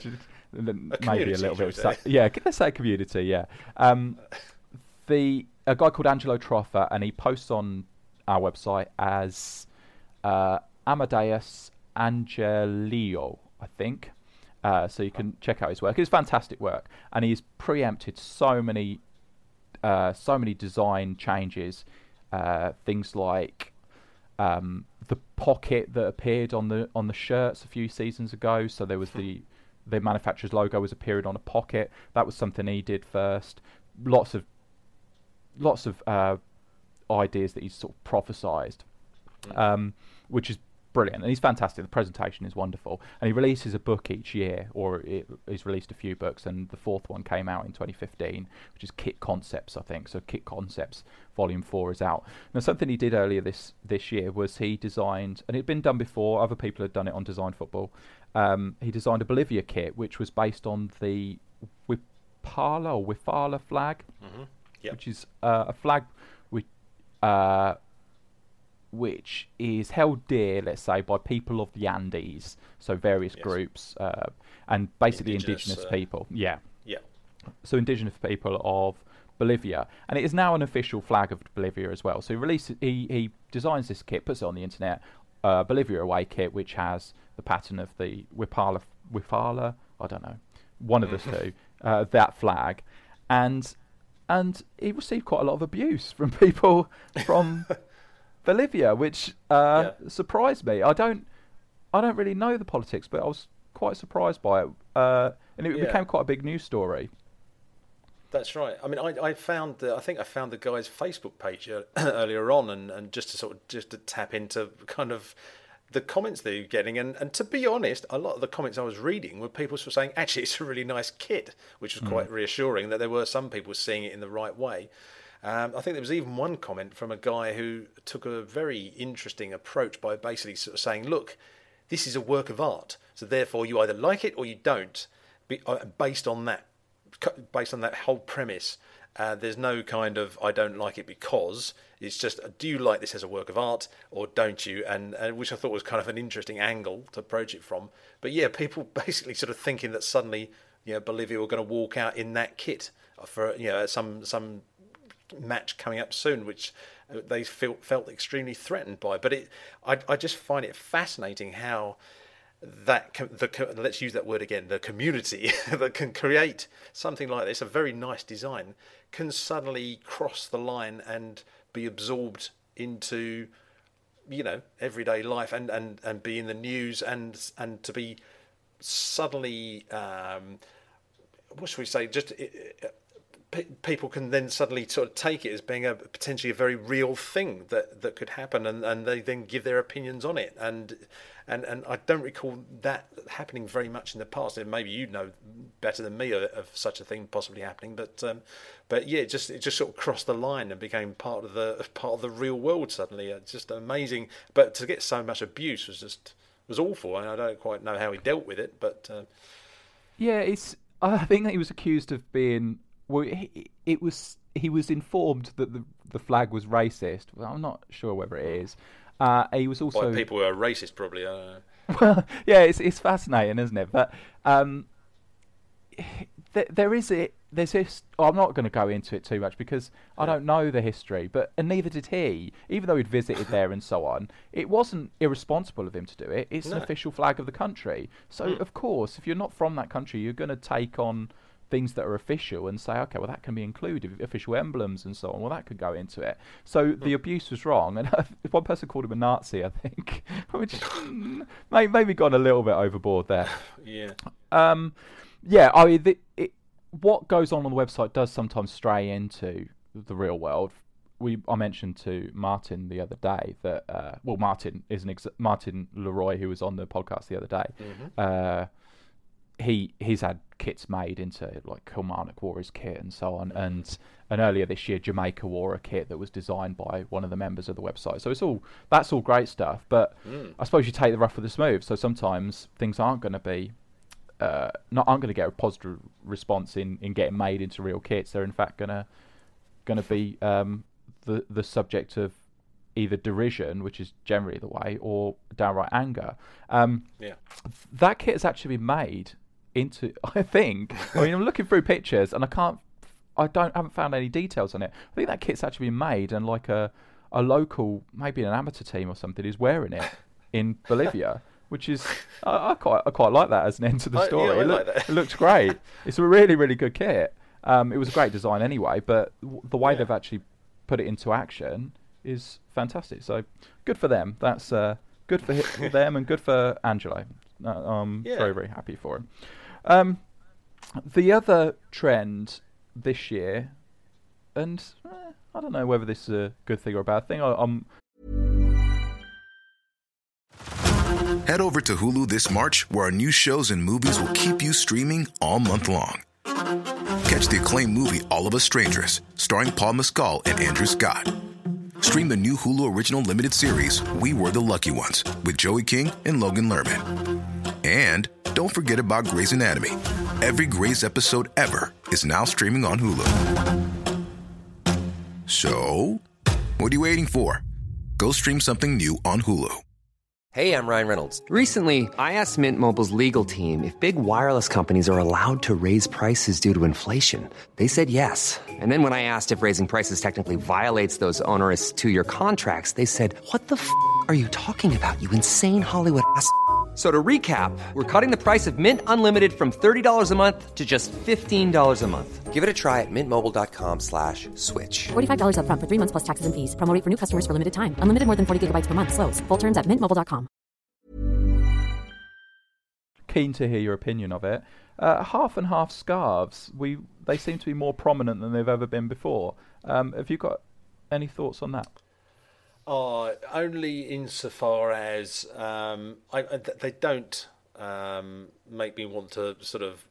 A maybe a little bit. Of yeah, let's say community. Yeah. Um, the a guy called Angelo Troffa, and he posts on our website as uh, Amadeus Angelio, I think, Uh, so you can check out his work. It's fantastic work, and he's preempted so many, uh, so many design changes. Uh, things like um, the pocket that appeared on the on the shirts a few seasons ago. So there was the the manufacturer's logo was appeared on a pocket. That was something he did first. Lots of lots of uh, ideas that he's sort of prophesized, um, which is brilliant. And he's fantastic. The presentation is wonderful. And he releases a book each year, or it, he's released a few books, and the fourth one came out in 2015, which is Kit Concepts, I think. So Kit Concepts Volume Four is out. Now, something he did earlier this this year was he designed, and it had been done before. Other people had done it on Design Football. Um, he designed a Bolivia kit, which was based on the Wipala or Wifala flag, Mm-hmm. Yep. which is uh, a flag uh, which is held dear, let's say, by people of the Andes, so various Yes. groups, uh, and basically Indigenous, indigenous, uh, people. Yeah, Yeah. so indigenous people of Bolivia, and it is now an official flag of Bolivia as well. So he releases, he he designs this kit, puts it on the internet, uh, Bolivia away kit, which has the pattern of the Wipala, Wifala, I don't know, one of the two, uh, that flag, and and he received quite a lot of abuse from people from Bolivia, which uh, Yeah. surprised me. I don't I don't really know the politics, but I was quite surprised by it, uh, and it Yeah. became quite a big news story. That's right. I mean, I, I found the, I think I found the guy's Facebook page earlier on, and, and just to sort of just to tap into kind of the comments that you're getting, and, and to be honest, a lot of the comments I was reading were people sort of saying, actually, it's a really nice kit, which was quite reassuring that there were some people seeing it in the right way. Um, I think there was even one comment from a guy who took a very interesting approach by basically sort of saying, look, this is a work of art, so therefore you either like it or you don't, uh, based on that based on that whole premise. Uh, there's no kind of I don't like it because it's just do you like this as a work of art or don't you? And, and which I thought was kind of an interesting angle to approach it from. But yeah, people basically sort of thinking that suddenly you know Bolivia were going to walk out in that kit for you know some some match coming up soon, which uh, they felt felt extremely threatened by. But it, I, I just find it fascinating how that the let's use that word again the community that can create something like this a very nice design can suddenly cross the line and be absorbed into you know everyday life and and and be in the news and and to be suddenly um what should we say just pe- people can then suddenly sort of take it as being a potentially a very real thing that that could happen and and they then give their opinions on it and and and I don't recall that happening very much in the past and maybe you know better than me of, of such a thing possibly happening but um, but yeah it just it just sort of crossed the line and became part of the part of the real world suddenly it's just amazing but to get so much abuse was just was awful and I don't quite know how he dealt with it but uh, Yeah, it's. I think that he was accused of being. Well, he, it was. He was informed that the the flag was racist. Well, I'm not sure whether it is. Uh, he was also. people who are racist probably know. well, yeah, it's it's fascinating, isn't it? But um, there, there is it. There's this. oh, I'm not going to go into it too much because I don't know the history, but and neither did he. Even though he'd visited there and so on, it wasn't irresponsible of him to do it. It's an official flag of the country. So of course, if you're not from that country, you're going to take on things that are official and say, okay, well that can be included, official emblems and so on. Well, that could go into it. So the abuse was wrong, and one person called him a Nazi, I think, which mm, may- maybe gone a little bit overboard there. yeah Um, yeah, I mean, the, it, what goes on on the website does sometimes stray into the real world. We I mentioned to Martin the other day that uh, well, Martin is an ex- Martin Leroy who was on the podcast the other day. Uh, he he's had kits made into like Kilmarnock wore his kit and so on, and and earlier this year Jamaica wore a kit that was designed by one of the members of the website. So it's all that's all great stuff, but I suppose you take the rough with the smooth. So sometimes things aren't going to be uh, not aren't going to get a positive response in, in getting made into real kits. They're in fact gonna gonna be um, the the subject of either derision, which is generally the way, or downright anger. Um, yeah that kit has actually been made into I think I mean I'm looking through pictures and I can't I don't haven't found any details on it. I think that kit's actually been made and like a a local maybe an amateur team or something is wearing it in Bolivia. which is I, I, quite I quite like that as an end to the story. I, yeah, it, look, look, it, looks great. it's a really really good kit. Um, it was a great design anyway, but w- the way yeah. they've actually put it into action is fantastic. So good for them. That's uh, good for them and good for Angelo. Uh, I'm yeah. very very happy for him. Um, the other trend this year, and eh, I don't know whether this is a good thing or a bad thing. I, I'm Head over to Hulu this March, where our new shows and movies will keep you streaming all month long. Catch the acclaimed movie All of Us Strangers, starring Paul Mescal and Andrew Scott. Stream the new Hulu original limited series We Were the Lucky Ones with Joey King and Logan Lerman. And don't forget about Grey's Anatomy. Every Grey's episode ever is now streaming on Hulu. So, what are you waiting for? Go stream something new on Hulu. Hey, I'm Ryan Reynolds. Recently, I asked Mint Mobile's legal team if big wireless companies are allowed to raise prices due to inflation. They said yes. And then when I asked if raising prices technically violates those onerous two year contracts, they said, What the f are you talking about, you insane Hollywood ass? So to recap, we're cutting the price of Mint Unlimited from $30 a month to just $15 a month. Give it a try at mintmobile.com slash switch. $45 up front for three months plus taxes and fees. Promo for new customers for limited time. Unlimited more than 40 gigabytes per month. Slows. Full terms at mintmobile.com. Keen to hear your opinion of it. Uh, half and half scarves, we they seem to be more prominent than they've ever been before. Um, have you got any thoughts on that? Are only insofar as um, I, they don't um, make me want to sort of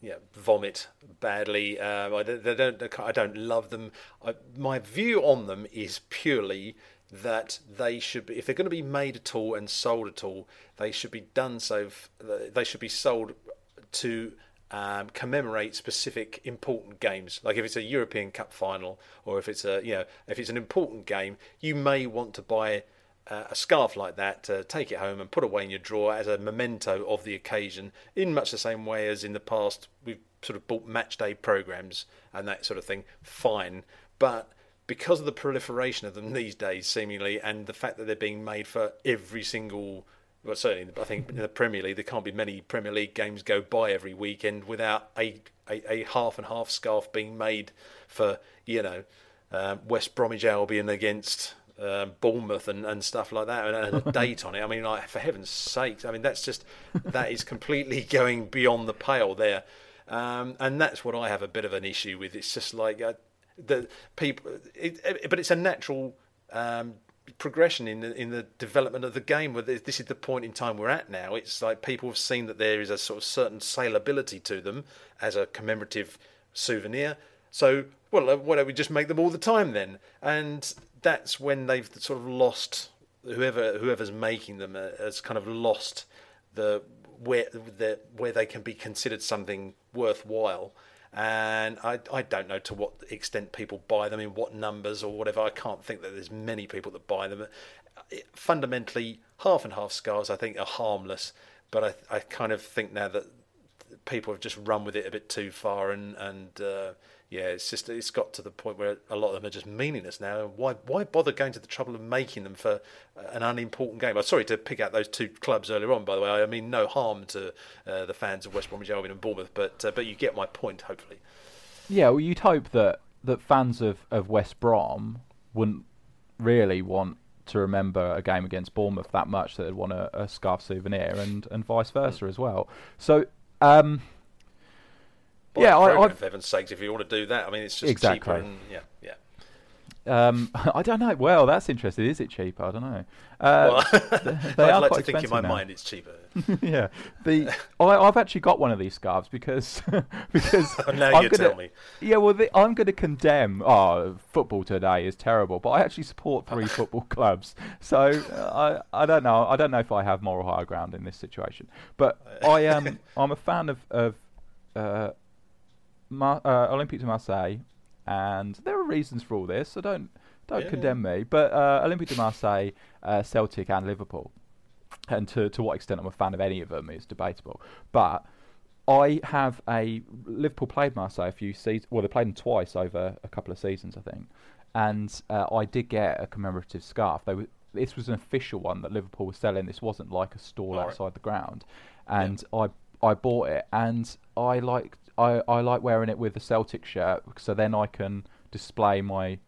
yeah, vomit badly. Um, I, they don't. I don't love them. I, my view on them is purely that they should be, if they're going to be made at all and sold at all, they should be done so. They should be sold to um, commemorate specific important games. Like if it's a European Cup final, or if it's a you know if it's an important game, you may want to buy uh, a scarf like that to take it home and put away in your drawer as a memento of the occasion. In much the same way as in the past, we've sort of bought match day programs and that sort of thing. Fine, but because of the proliferation of them these days, seemingly, and the fact that they're being made for every single well, certainly, I think in the Premier League, there can't be many Premier League games go by every weekend without a, a, a half and half scarf being made for, you know, um, West Bromwich Albion against um, Bournemouth and, and stuff like that, and, and a date on it. I mean, like, for heaven's sakes, I mean, that's just, that is completely going beyond the pale there. Um, and that's what I have a bit of an issue with. It's just like, uh, the people, it, it, but it's a natural um, progression in the in the development of the game. Where this is the point in time we're at now. It's like people have seen that there is a sort of certain saleability to them as a commemorative souvenir. So, well, uh, why don't we just make them all the time then? And that's when they've sort of lost whoever whoever's making them uh, has kind of lost the where the where they can be considered something worthwhile and I, I don't know to what extent people buy them in what numbers or whatever. I can't think that there's many people that buy them. It, fundamentally, half and half scars I think are harmless, but I I kind of think now that people have just run with it a bit too far and and uh, yeah, it's just it's got to the point where a lot of them are just meaningless now. Why why bother going to the trouble of making them for an unimportant game? I'm sorry to pick out those two clubs earlier on. By the way, I mean no harm to uh, the fans of West Bromwich Albion and Bournemouth, but uh, but you get my point. Hopefully. Yeah, well, you'd hope that that fans of, of West Brom wouldn't really want to remember a game against Bournemouth that much that they'd want a, a scarf souvenir, and and vice versa as well. So. Um, yeah, I, I, for heaven's sakes, if you want to do that, I mean, it's just exactly. cheaper and yeah, yeah. Um, I don't know. Well, that's interesting. Is it cheaper? I don't know. Uh, well, they I'd like to think in my now. mind it's cheaper. yeah, the I, have actually got one of these scarves because because oh, now I'm you gonna, tell me. Yeah, well, the, I'm going to condemn. Oh, football today is terrible, but I actually support three football clubs, so uh, I I don't know. I don't know if I have moral high ground in this situation, but I am. I'm a fan of of. Uh, Mar- uh, Olympique de Marseille, and there are reasons for all this, so don't don't yeah. condemn me. But uh, Olympique de Marseille, uh, Celtic, and Liverpool, and to to what extent I'm a fan of any of them is debatable. But I have a Liverpool played Marseille a few seasons. Well, they played them twice over a couple of seasons, I think. And uh, I did get a commemorative scarf. They were this was an official one that Liverpool was selling. This wasn't like a stall outside the ground, and I I bought it, and I like I, I like wearing it with a Celtic shirt, so then I can display my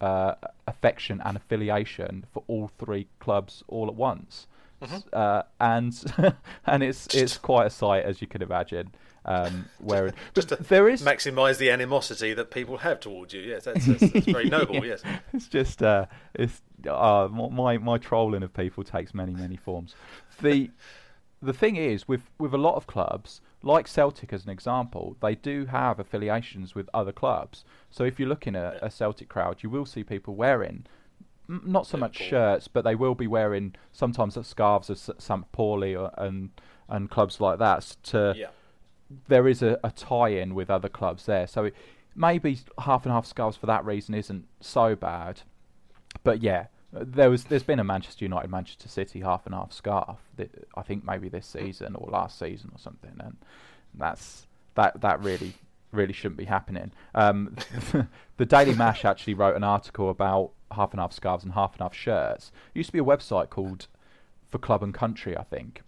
uh, affection and affiliation for all three clubs all at once. Mm-hmm. Uh, and and it's it's quite a sight as you can imagine. Um, wearing, Just to there is maximise the animosity that people have towards you. Yes, that's, that's, that's very noble. Yes. it's just uh, it's uh, my my trolling of people takes many many forms. The the thing is with with a lot of clubs, like Celtic as an example, they do have affiliations with other clubs. So if you're looking at a Celtic crowd, you will see people wearing m- not so much shirts, but they will be wearing sometimes scarves of S- St. Pauli or, and and clubs like that to Yeah. there is a, a tie-in with other clubs there. So it, maybe half and half scarves for that reason isn't so bad. But yeah, there was there's been a Manchester United Manchester City half and half scarf. That I think maybe this season or last season or something, and that's that that really really shouldn't be happening. Um, the Daily Mash actually wrote an article about half and half scarves and half and half shirts. It used to be a website called For Club and Country, I think,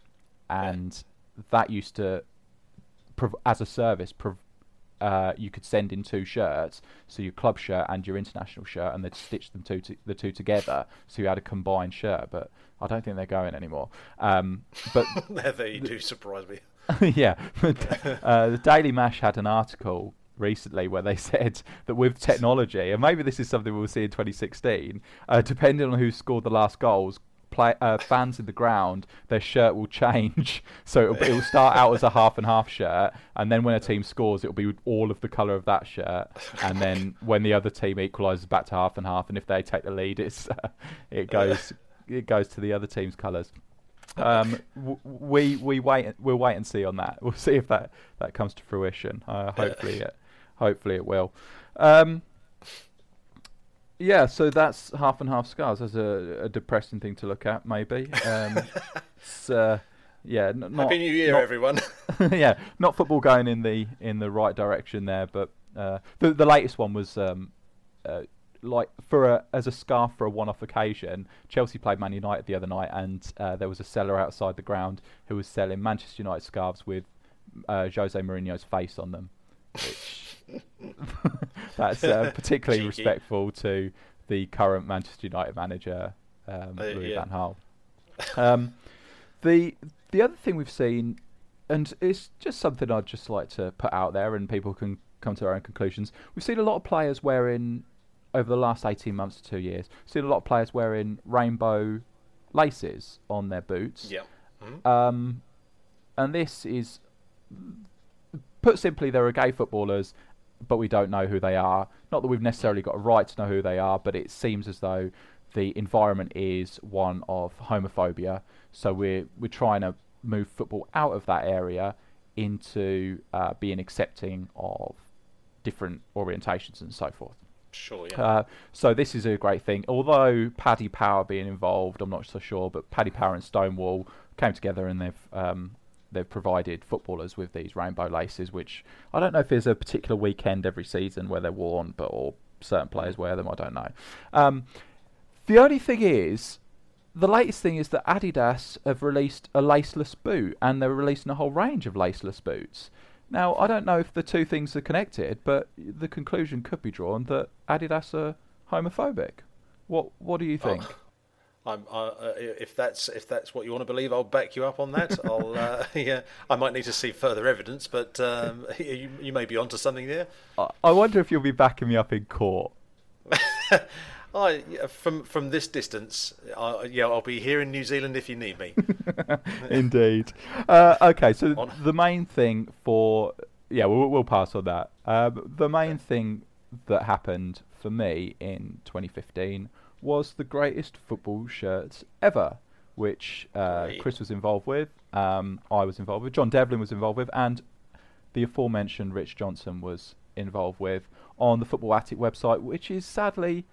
and that used to prov- as a service, uh, you could send in two shirts, so your club shirt and your international shirt, and they'd stitch them two to, the two together, so you had a combined shirt. But I don't think they're going anymore. Um, but there, you do surprise me. yeah, uh, the Daily Mash had an article recently where they said that with technology, and maybe this is something we'll see in 2016, uh, depending on who scored the last goals, play, uh, fans in the ground, their shirt will change. So it'll, start out as a half and half shirt, and then when a team scores, it'll be all of the colour of that shirt. And then when the other team equalises back to half and half, and if they take the lead, it's uh, it goes it goes to the other team's colours. Um, we we wait we'll wait and see on that. We'll see if that, that comes to fruition. Uh, hopefully it hopefully it will. Um, yeah, so that's half and half scars. That's a, a depressing thing to look at, maybe. Um, uh, yeah, n- not Happy New Year, not- everyone. yeah, not football going in the in the right direction there, but uh, the the latest one was um, uh, like for a as a scarf for a one-off occasion. Chelsea played Man United the other night, and uh, there was a seller outside the ground who was selling Manchester United scarves with uh, Jose Mourinho's face on them, which that's uh, particularly respectful to the current Manchester United manager um, Uh, Louis yeah. van Gaal. Um, the the other thing we've seen, and it's just something I'd just like to put out there, and people can come to their own conclusions. We've seen a lot of players wearing over the last eighteen months to two years. Seen a lot of players wearing rainbow laces on their boots. yeah. Um, and this is, put simply, there are gay footballers, but we don't know who they are. Not that we've necessarily got a right to know who they are, but it seems as though the environment is one of homophobia. So we're we're trying to move football out of that area into uh, being accepting of different orientations and so forth. Sure, yeah. Uh, so this is a great thing. Although Paddy Power being involved, I'm not so sure, but Paddy Power and Stonewall came together and they've um, they've provided footballers with these rainbow laces, which I don't know if there's a particular weekend every season where they're worn, but or certain players wear them. I don't know. Um, the only thing is, the latest thing is that Adidas have released a laceless boot, and they're releasing a whole range of laceless boots. Now, I don't know if the two things are connected, but the conclusion could be drawn that Adidas are homophobic. What What do you think? I'm, uh, uh, if that's if that's what you want to believe, I'll back you up on that. I'll uh, yeah, I might need to see further evidence, but um, you, you may be onto something there. I, wonder if you'll be backing me up in court. I from from this distance, I, yeah, I'll be here in New Zealand if you need me. Indeed. Uh, okay, so On. the main thing for yeah, we'll, we'll pass on that. Um, the main thing that happened for me in 2015 was the greatest football shirts ever, which uh, Chris was involved with. Um, I was involved with. John Devlin was involved with, and the aforementioned Rich Johnson was involved with on the Football Attic website, which is sadly,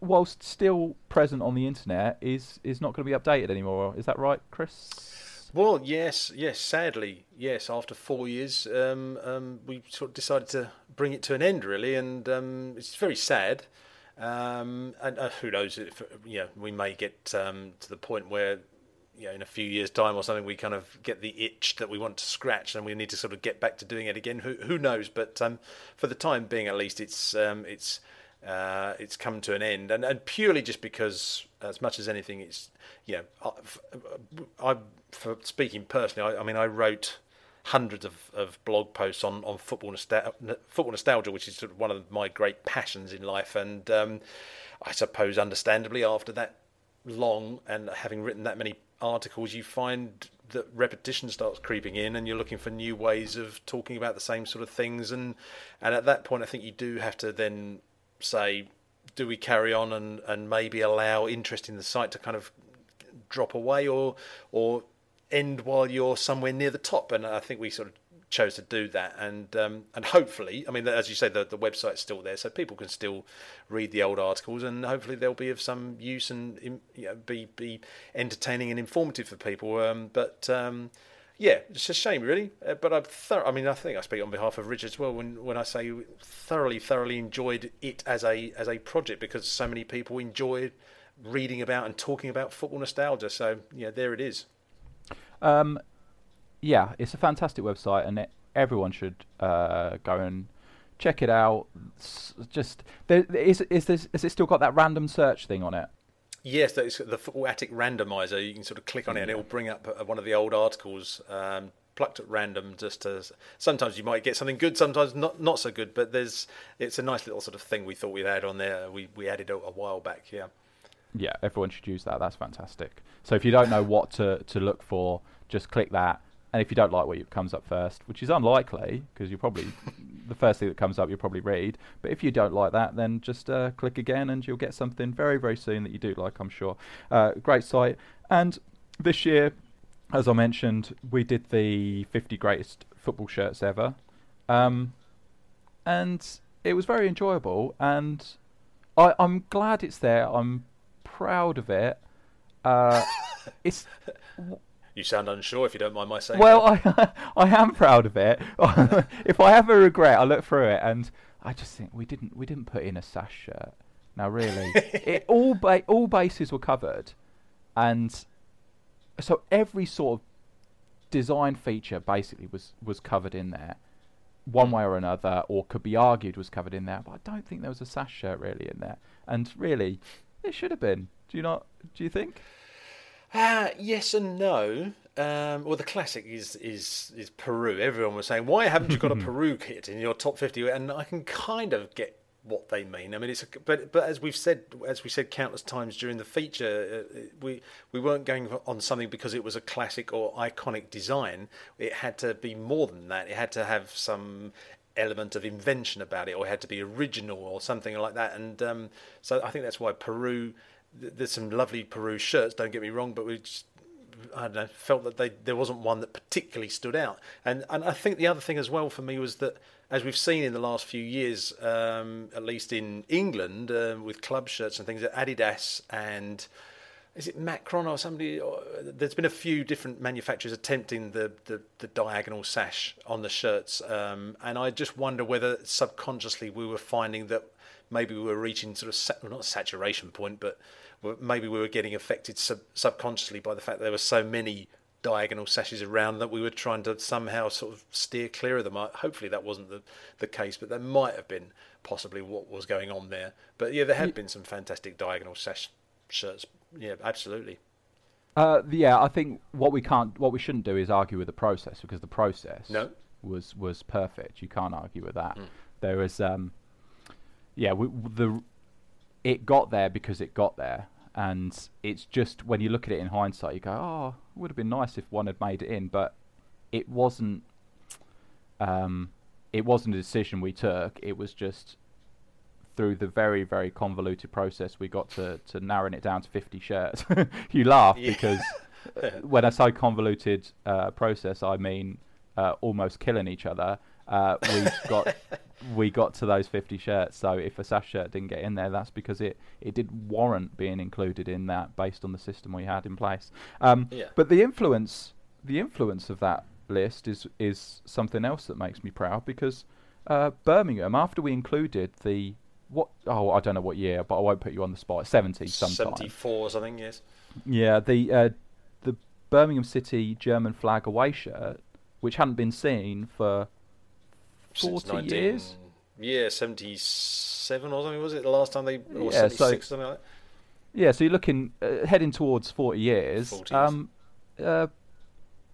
whilst still present on the internet, is is not going to be updated anymore. Is that right, Chris? Well, yes, yes. Sadly, yes. After four years, um, um, we sort of decided to bring it to an end, really, and um, it's very sad. Um, and uh, who knows? If, you know, we may get um, to the point where you know, in a few years' time or something, we kind of get the itch that we want to scratch, and we need to sort of get back to doing it again. Who who knows? But um, for the time being, at least, it's um, it's uh, it's come to an end, and, and purely just because, as much as anything, it's you know, I, I for speaking personally, I, I mean, I wrote hundreds of, of blog posts on, on football, nostalgia, football nostalgia, which is sort of one of my great passions in life. And um, I suppose, understandably, after that long and having written that many articles, you find that repetition starts creeping in, and you're looking for new ways of talking about the same sort of things. And and at that point, I think you do have to then say, do we carry on and, and maybe allow interest in the site to kind of drop away, or or end while you're somewhere near the top? And I think we sort of chose to do that, and um, and hopefully, I mean, as you say, the the website's still there, so people can still read the old articles, and hopefully they'll be of some use and you know, be be entertaining and informative for people. Um, but um, yeah, it's a shame, really. Uh, but thor- I mean, I think I speak on behalf of Richard as well when when I say thoroughly, thoroughly enjoyed it as a as a project because so many people enjoyed reading about and talking about football nostalgia. So yeah, there it is. Um, yeah, it's a fantastic website, and it, everyone should uh, go and check it out. It's just there, is is this has it still got that random search thing on it? Yes, the Football Attic randomizer. You can sort of click on it, and it will bring up uh, one of the old articles. Um, plucked at random just to sometimes you might get something good sometimes not not so good but there's it's a nice little sort of thing we thought we'd add on there we we added a, a while back yeah yeah everyone should use that that's fantastic so if you don't know what to to look for just click that and if you don't like what comes up first, which is unlikely because you probably the first thing that comes up you'll probably read. But if you don't like that, then just uh, click again and you'll get something very very soon that you do like. I'm sure. Uh, great site. And this year, as I mentioned, we did the 50 greatest football shirts ever, um, and it was very enjoyable. And I, I'm glad it's there. I'm proud of it. Uh, it's you sound unsure, if you don't mind my saying. Well, I, I am proud of it. if I have a regret, I look through it and I just think we didn't we didn't put in a sash shirt. Now, really, it, all ba- all bases were covered, and so every sort of design feature basically was was covered in there, one way or another, or could be argued was covered in there. But I don't think there was a sash shirt really in there, and really, it should have been. Do you not? Do you think? Uh, yes and no. Um, well, the classic is is is Peru. Everyone was saying, "Why haven't you got a Peru kit in your top 50? And I can kind of get what they mean. I mean, it's a, but but as we've said as we said countless times during the feature, uh, we we weren't going on something because it was a classic or iconic design. It had to be more than that. It had to have some element of invention about it, or it had to be original or something like that. And um, so I think that's why Peru there's some lovely Peru shirts. Don't get me wrong, but we just I don't know felt that they there wasn't one that particularly stood out. And and I think the other thing as well for me was that as we've seen in the last few years, um, at least in England uh, with club shirts and things, Adidas and is it Macron or somebody? Or, there's been a few different manufacturers attempting the, the, the diagonal sash on the shirts, um, and I just wonder whether subconsciously we were finding that maybe we were reaching sort of well, not a saturation point, but maybe we were getting affected sub- subconsciously by the fact that there were so many diagonal sashes around that we were trying to somehow sort of steer clear of them. Hopefully that wasn't the, the case, but that might have been possibly what was going on there. But yeah, there have been some fantastic diagonal sash shirts. Yeah, absolutely. Uh, yeah, I think what we can't, what we shouldn't do is argue with the process because the process no. was was perfect. You can't argue with that. Mm. There was, um, yeah, we, the it got there because it got there, and it's just when you look at it in hindsight, you go, "Oh, it would have been nice if one had made it in," but it wasn't. Um, it wasn't a decision we took. It was just through the very very convoluted process we got to to narrowing it down to 50 shirts. you laugh yeah. because when I say convoluted uh, process, I mean uh, almost killing each other. Uh, we got we got to those 50 shirts. So if a sash shirt didn't get in there, that's because it, it did warrant being included in that based on the system we had in place. Um, yeah. But the influence the influence of that list is is something else that makes me proud because uh, Birmingham, after we included the what? Oh, I don't know what year, but I won't put you on the spot. Seventy sometime. Seventy-four something. Yes. Yeah, the uh, the Birmingham City German flag away shirt, which hadn't been seen for forty 19 years. Yeah, seventy-seven or something was it the last time they? Or Yeah, so- something like that. Yeah, so you're looking uh, heading towards forty years. 40s. Um, uh,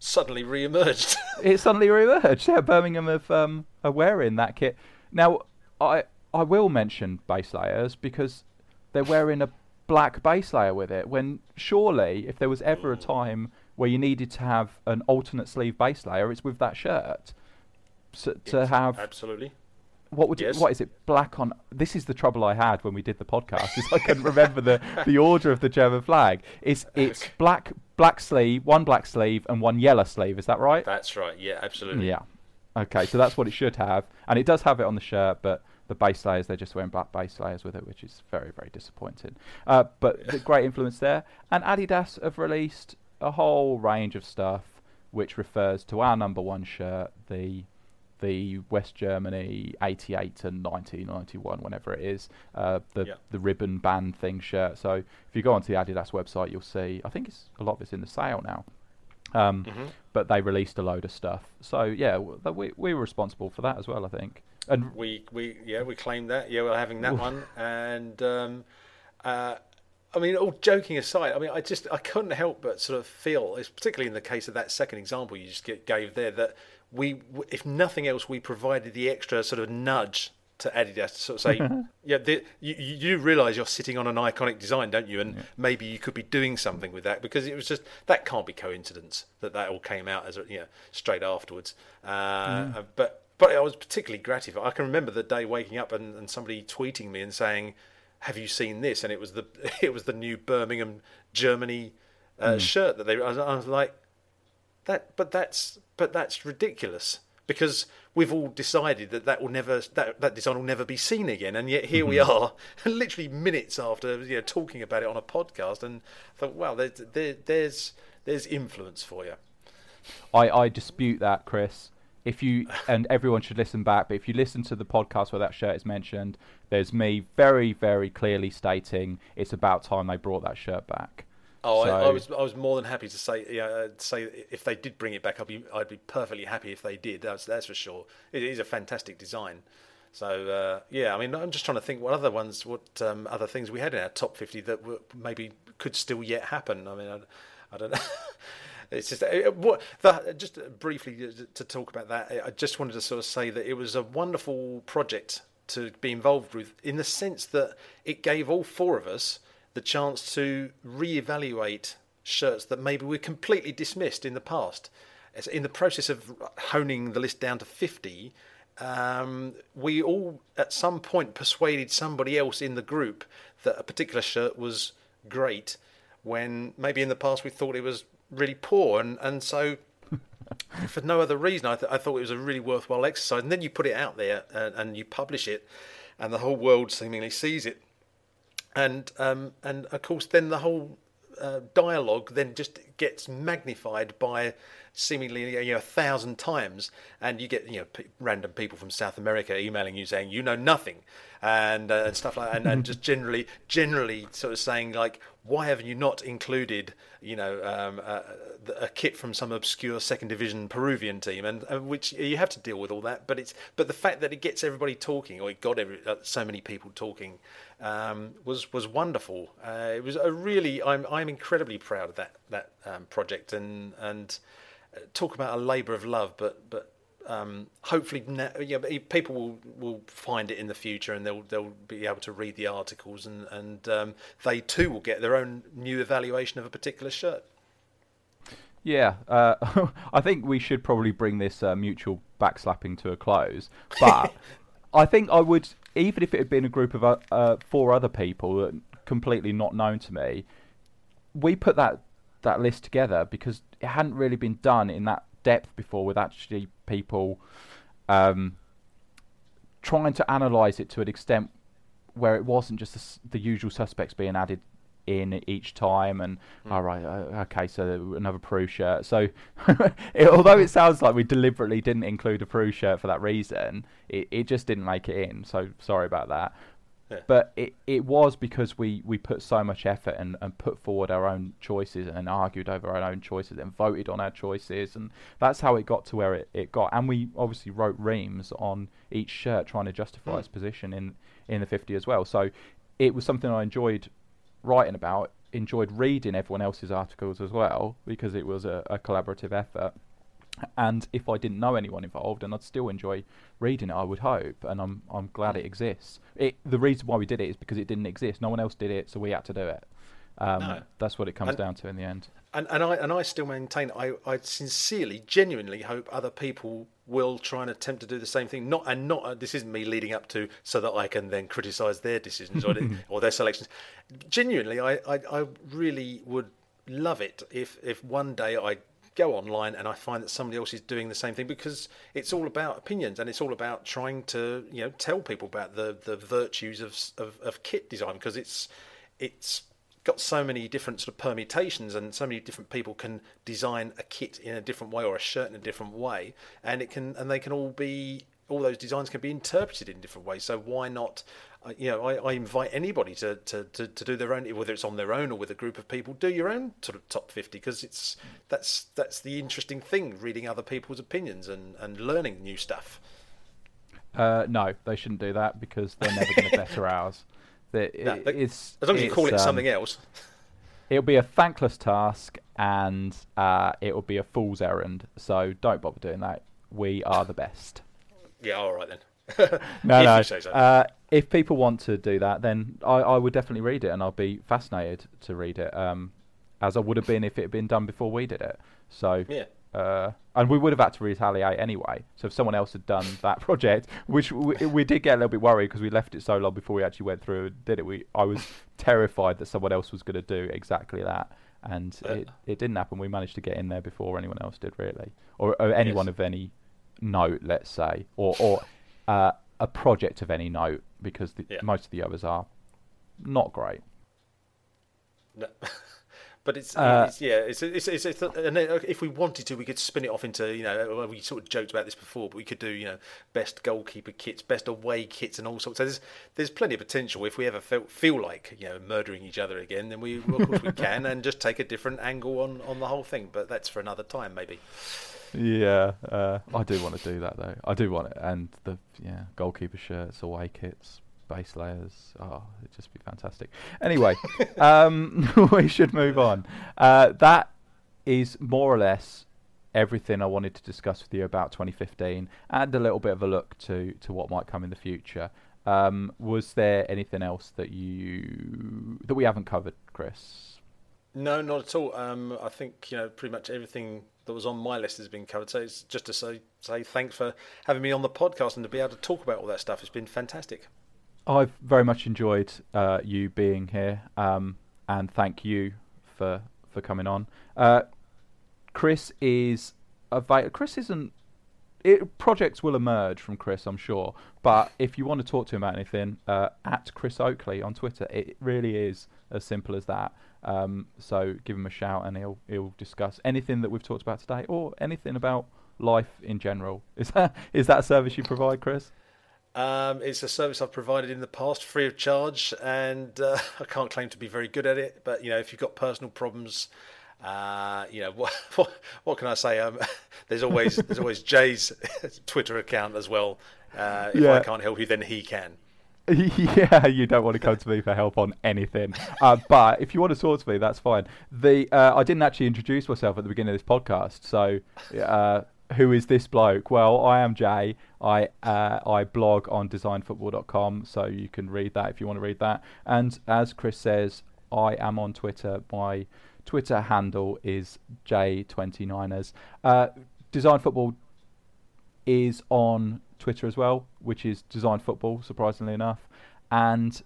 Suddenly re-emerged. it suddenly re-emerged. Yeah, Birmingham have, um, are wearing that kit. Now, I I will mention base layers because they're wearing a black base layer with it. When surely, if there was ever a time where you needed to have an alternate sleeve base layer, it's with that shirt. So, to have Absolutely. what would you, Yes. what is it black on? This is the trouble I had when we did the podcast. Is I couldn't remember the, the order of the German flag. It's it's black black sleeve, one black sleeve, and one yellow sleeve. Is that right? That's right. Yeah, absolutely. Yeah. Okay, so that's what it should have, and it does have it on the shirt, but the base layers they're just wearing black base layers with it, which is very very disappointing. Uh, but the great influence there, and Adidas have released a whole range of stuff which refers to our number one shirt, the the West Germany 88 and 1991, whenever it is, uh, the Yeah. the ribbon band thing shirt. So if you go onto the Adidas website, you'll see. I think it's a lot of it's in the sale now. Um, Mm-hmm. But they released a load of stuff. So yeah, we we were responsible for that as well, I think. And We we yeah we claimed that. Yeah, we're having that one, and um, uh, I mean, all joking aside, I mean, I just I couldn't help but sort of feel, particularly in the case of that second example you just gave there, that we, if nothing else, we provided the extra sort of nudge to Adidas to sort of say, yeah, the, you, you realise you're sitting on an iconic design, don't you? And maybe you could be doing something with that because it was just that can't be coincidence that that all came out as a, you know straight afterwards. Uh, But but I was particularly gratified. I can remember the day waking up and, and somebody tweeting me and saying, "Have you seen this?" And it was the it was the new Birmingham Germany uh, shirt that they. I was, I was like, that but that's but that's ridiculous because we've all decided that that will never that that design will never be seen again and yet here we are literally minutes after you know talking about it on a podcast and I thought wow there's there, there's there's influence for you I, I dispute that, Chris. If you and everyone should listen back, but if you listen to the podcast where that shirt is mentioned, there's me very, very clearly stating it's about time they brought that shirt back. Oh, I, I was I was more than happy to say yeah uh, say if they did bring it back, I'd be I'd be perfectly happy if they did. That's that's for sure. It is a fantastic design. So uh, yeah, I mean, I'm just trying to think what other ones, what um, other things we had in our top 50 that were, maybe could still yet happen. I mean, I, I don't know. It's just uh, what the, just briefly to talk about that. I just wanted to sort of say that it was a wonderful project to be involved with, in the sense that it gave all four of us the chance to reevaluate shirts that maybe we completely dismissed in the past. In the process of honing the list down to 50, um, we all at some point persuaded somebody else in the group that a particular shirt was great when maybe in the past we thought it was really poor. And, and so for no other reason, I, th- I thought it was a really worthwhile exercise. And then you put it out there and, and you publish it, and the whole world seemingly sees it and um, and of course then the whole uh, dialogue then just gets magnified by seemingly you know a thousand times, and you get you know p- random people from South America emailing you saying you know nothing, and uh, and stuff like that, and, and just generally generally sort of saying like why haven't you not included you know um, uh, a kit from some obscure second division Peruvian team, and uh, which you have to deal with all that, but it's but the fact that it gets everybody talking, or it got every, uh, so many people talking, um, was was wonderful. Uh, it was a really I'm I'm incredibly proud of that that um, project and and talk about a labour of love, but but. Um, hopefully, you know, people will, will find it in the future, and they'll they'll be able to read the articles, and and um, they too will get their own new evaluation of a particular shirt. Yeah, uh, I think we should probably bring this uh, mutual backslapping to a close. But I think I would, even if it had been a group of uh, uh, four other people completely not known to me, we put that that list together because it hadn't really been done in that depth before, with actually people um, trying to analyse it to an extent where it wasn't just the, the usual suspects being added in each time and all right uh, okay so another Peru shirt so it, although it sounds like we deliberately didn't include a Peru shirt for that reason it, it just didn't make it in. So sorry about that Yeah. But it, it was because we, we put so much effort and, and put forward our own choices and argued over our own choices and voted on our choices. And that's how it got to where it, it got. And we obviously wrote reams on each shirt trying to justify Mm. its position in, in the 50 as well. So it was something I enjoyed writing about, enjoyed reading everyone else's articles as well, because it was a, a collaborative effort. And if I didn't know anyone involved, and I'd still enjoy reading it, I would hope, and I'm I'm glad it exists. It the reason why we did it is because it didn't exist. No one else did it, so we had to do it. Um, No. That's what it comes And- down to in the end. And, and I and I still maintain I, I sincerely, genuinely hope other people will try and attempt to do the same thing. Not and not uh, this isn't me leading up to so that I can then criticise their decisions or, or their selections. Genuinely, I, I I really would love it if if one day I go online and I find that somebody else is doing the same thing because it's all about opinions and it's all about trying to you know tell people about the the virtues of of, of kit design because it's it's got so many different sort of permutations and so many different people can design a kit in a different way or a shirt in a different way and it can and they can all be all those designs can be interpreted in different ways. So why not uh, you know I, I invite anybody to, to, to, to do their own whether it's on their own or with a group of people do your own sort of top 50 because it's that's that's the interesting thing reading other people's opinions and, and learning new stuff Uh, no, they shouldn't do that because they're never going to better ours. The- No, it's, as long as you call it um, something else It'll be a thankless task and uh, it will be a fool's errand. So don't bother doing that. We are the best. yeah all right then No, no. so. Uh, if people want to do that, then I, I would definitely read it, and I'll be fascinated to read it, um, as I would have been if it had been done before we did it. So, Yeah. uh, and we would have had to retaliate anyway. So if someone else had done that project, which we, we did get a little bit worried because we left it so long before we actually went through and did it. We I was terrified that someone else was going to do exactly that. And it, it didn't happen. We managed to get in there before anyone else did, really, or, or anyone Yes. of any note, let's say, or or uh, a project of any note, because the, Yeah. most of the others are not great. No. But it's, Uh, it's yeah, it's it's, it's, it's and if we wanted to, we could spin it off into you know well, we sort of joked about this before, but we could do you know best goalkeeper kits, best away kits, and all sorts. So there's there's plenty of potential if we ever felt feel like you know murdering each other again, then we of course we can and just take a different angle on on the whole thing. But that's for another time maybe. Yeah, uh, I do want to do that though. I do want it, and the yeah goalkeeper shirts, away kits, base layers. Oh, it'd just be fantastic. Anyway, um, we should move on. Uh, that is more or less everything I wanted to discuss with you about 2015, and a little bit of a look to to what might come in the future. Um, was there anything else that you that we haven't covered, Chris? No, not at all. Um, I think you know pretty much everything that was on my list has been covered. So it's just to say say thanks for having me on the podcast and to be able to talk about all that stuff. It's been fantastic. I've very much enjoyed uh, you being here, um, and thank you for for coming on. Uh, Chris is available. Chris isn't. It, projects will emerge from Chris, I'm sure. But if you want to talk to him about anything, uh, at Chris Oakley on Twitter, it really is as simple as that. Um, so give him a shout, and he'll he'll discuss anything that we've talked about today, or anything about life in general. Is that is that a service you provide, Chris? Um, it's a service I've provided in the past, free of charge, and uh, I can't claim to be very good at it. But you know, if you've got personal problems, uh, you know what, what what can I say? Um, there's always there's always Jay's Twitter account as well. Uh, if I can't help you, then he can. yeah, you don't want to come to me for help on anything. Uh, but if you want to talk to me, that's fine. The uh, I didn't actually introduce myself at the beginning of this podcast. So, uh, who is this bloke? Well, I am Jay. I uh, I blog on designfootball.com, so you can read that if you want to read that. And as Chris says, I am on Twitter. My Twitter handle is J29ers. Uh, Design Football is on Twitter as well, which is Design Football, surprisingly enough. And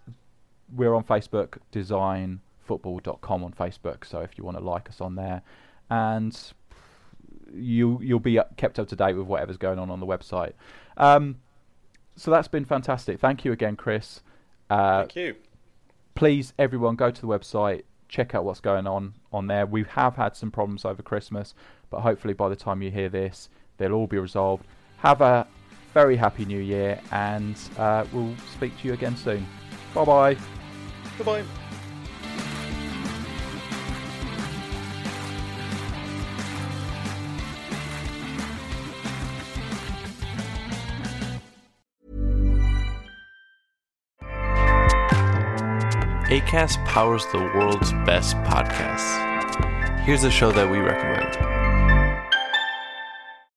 we're on Facebook, designfootball.com on Facebook. So if you want to like us on there, and you you'll be kept up to date with whatever's going on on the website. Um, so that's been fantastic. Thank you again, Chris. Uh, Thank you. please everyone go to the website check out what's going on on there we have had some problems over christmas but hopefully by the time you hear this they'll all be resolved have a very happy new year and uh, we'll speak to you again soon Bye bye. Goodbye. ACAST powers the world's best podcasts. Here's a show that we recommend.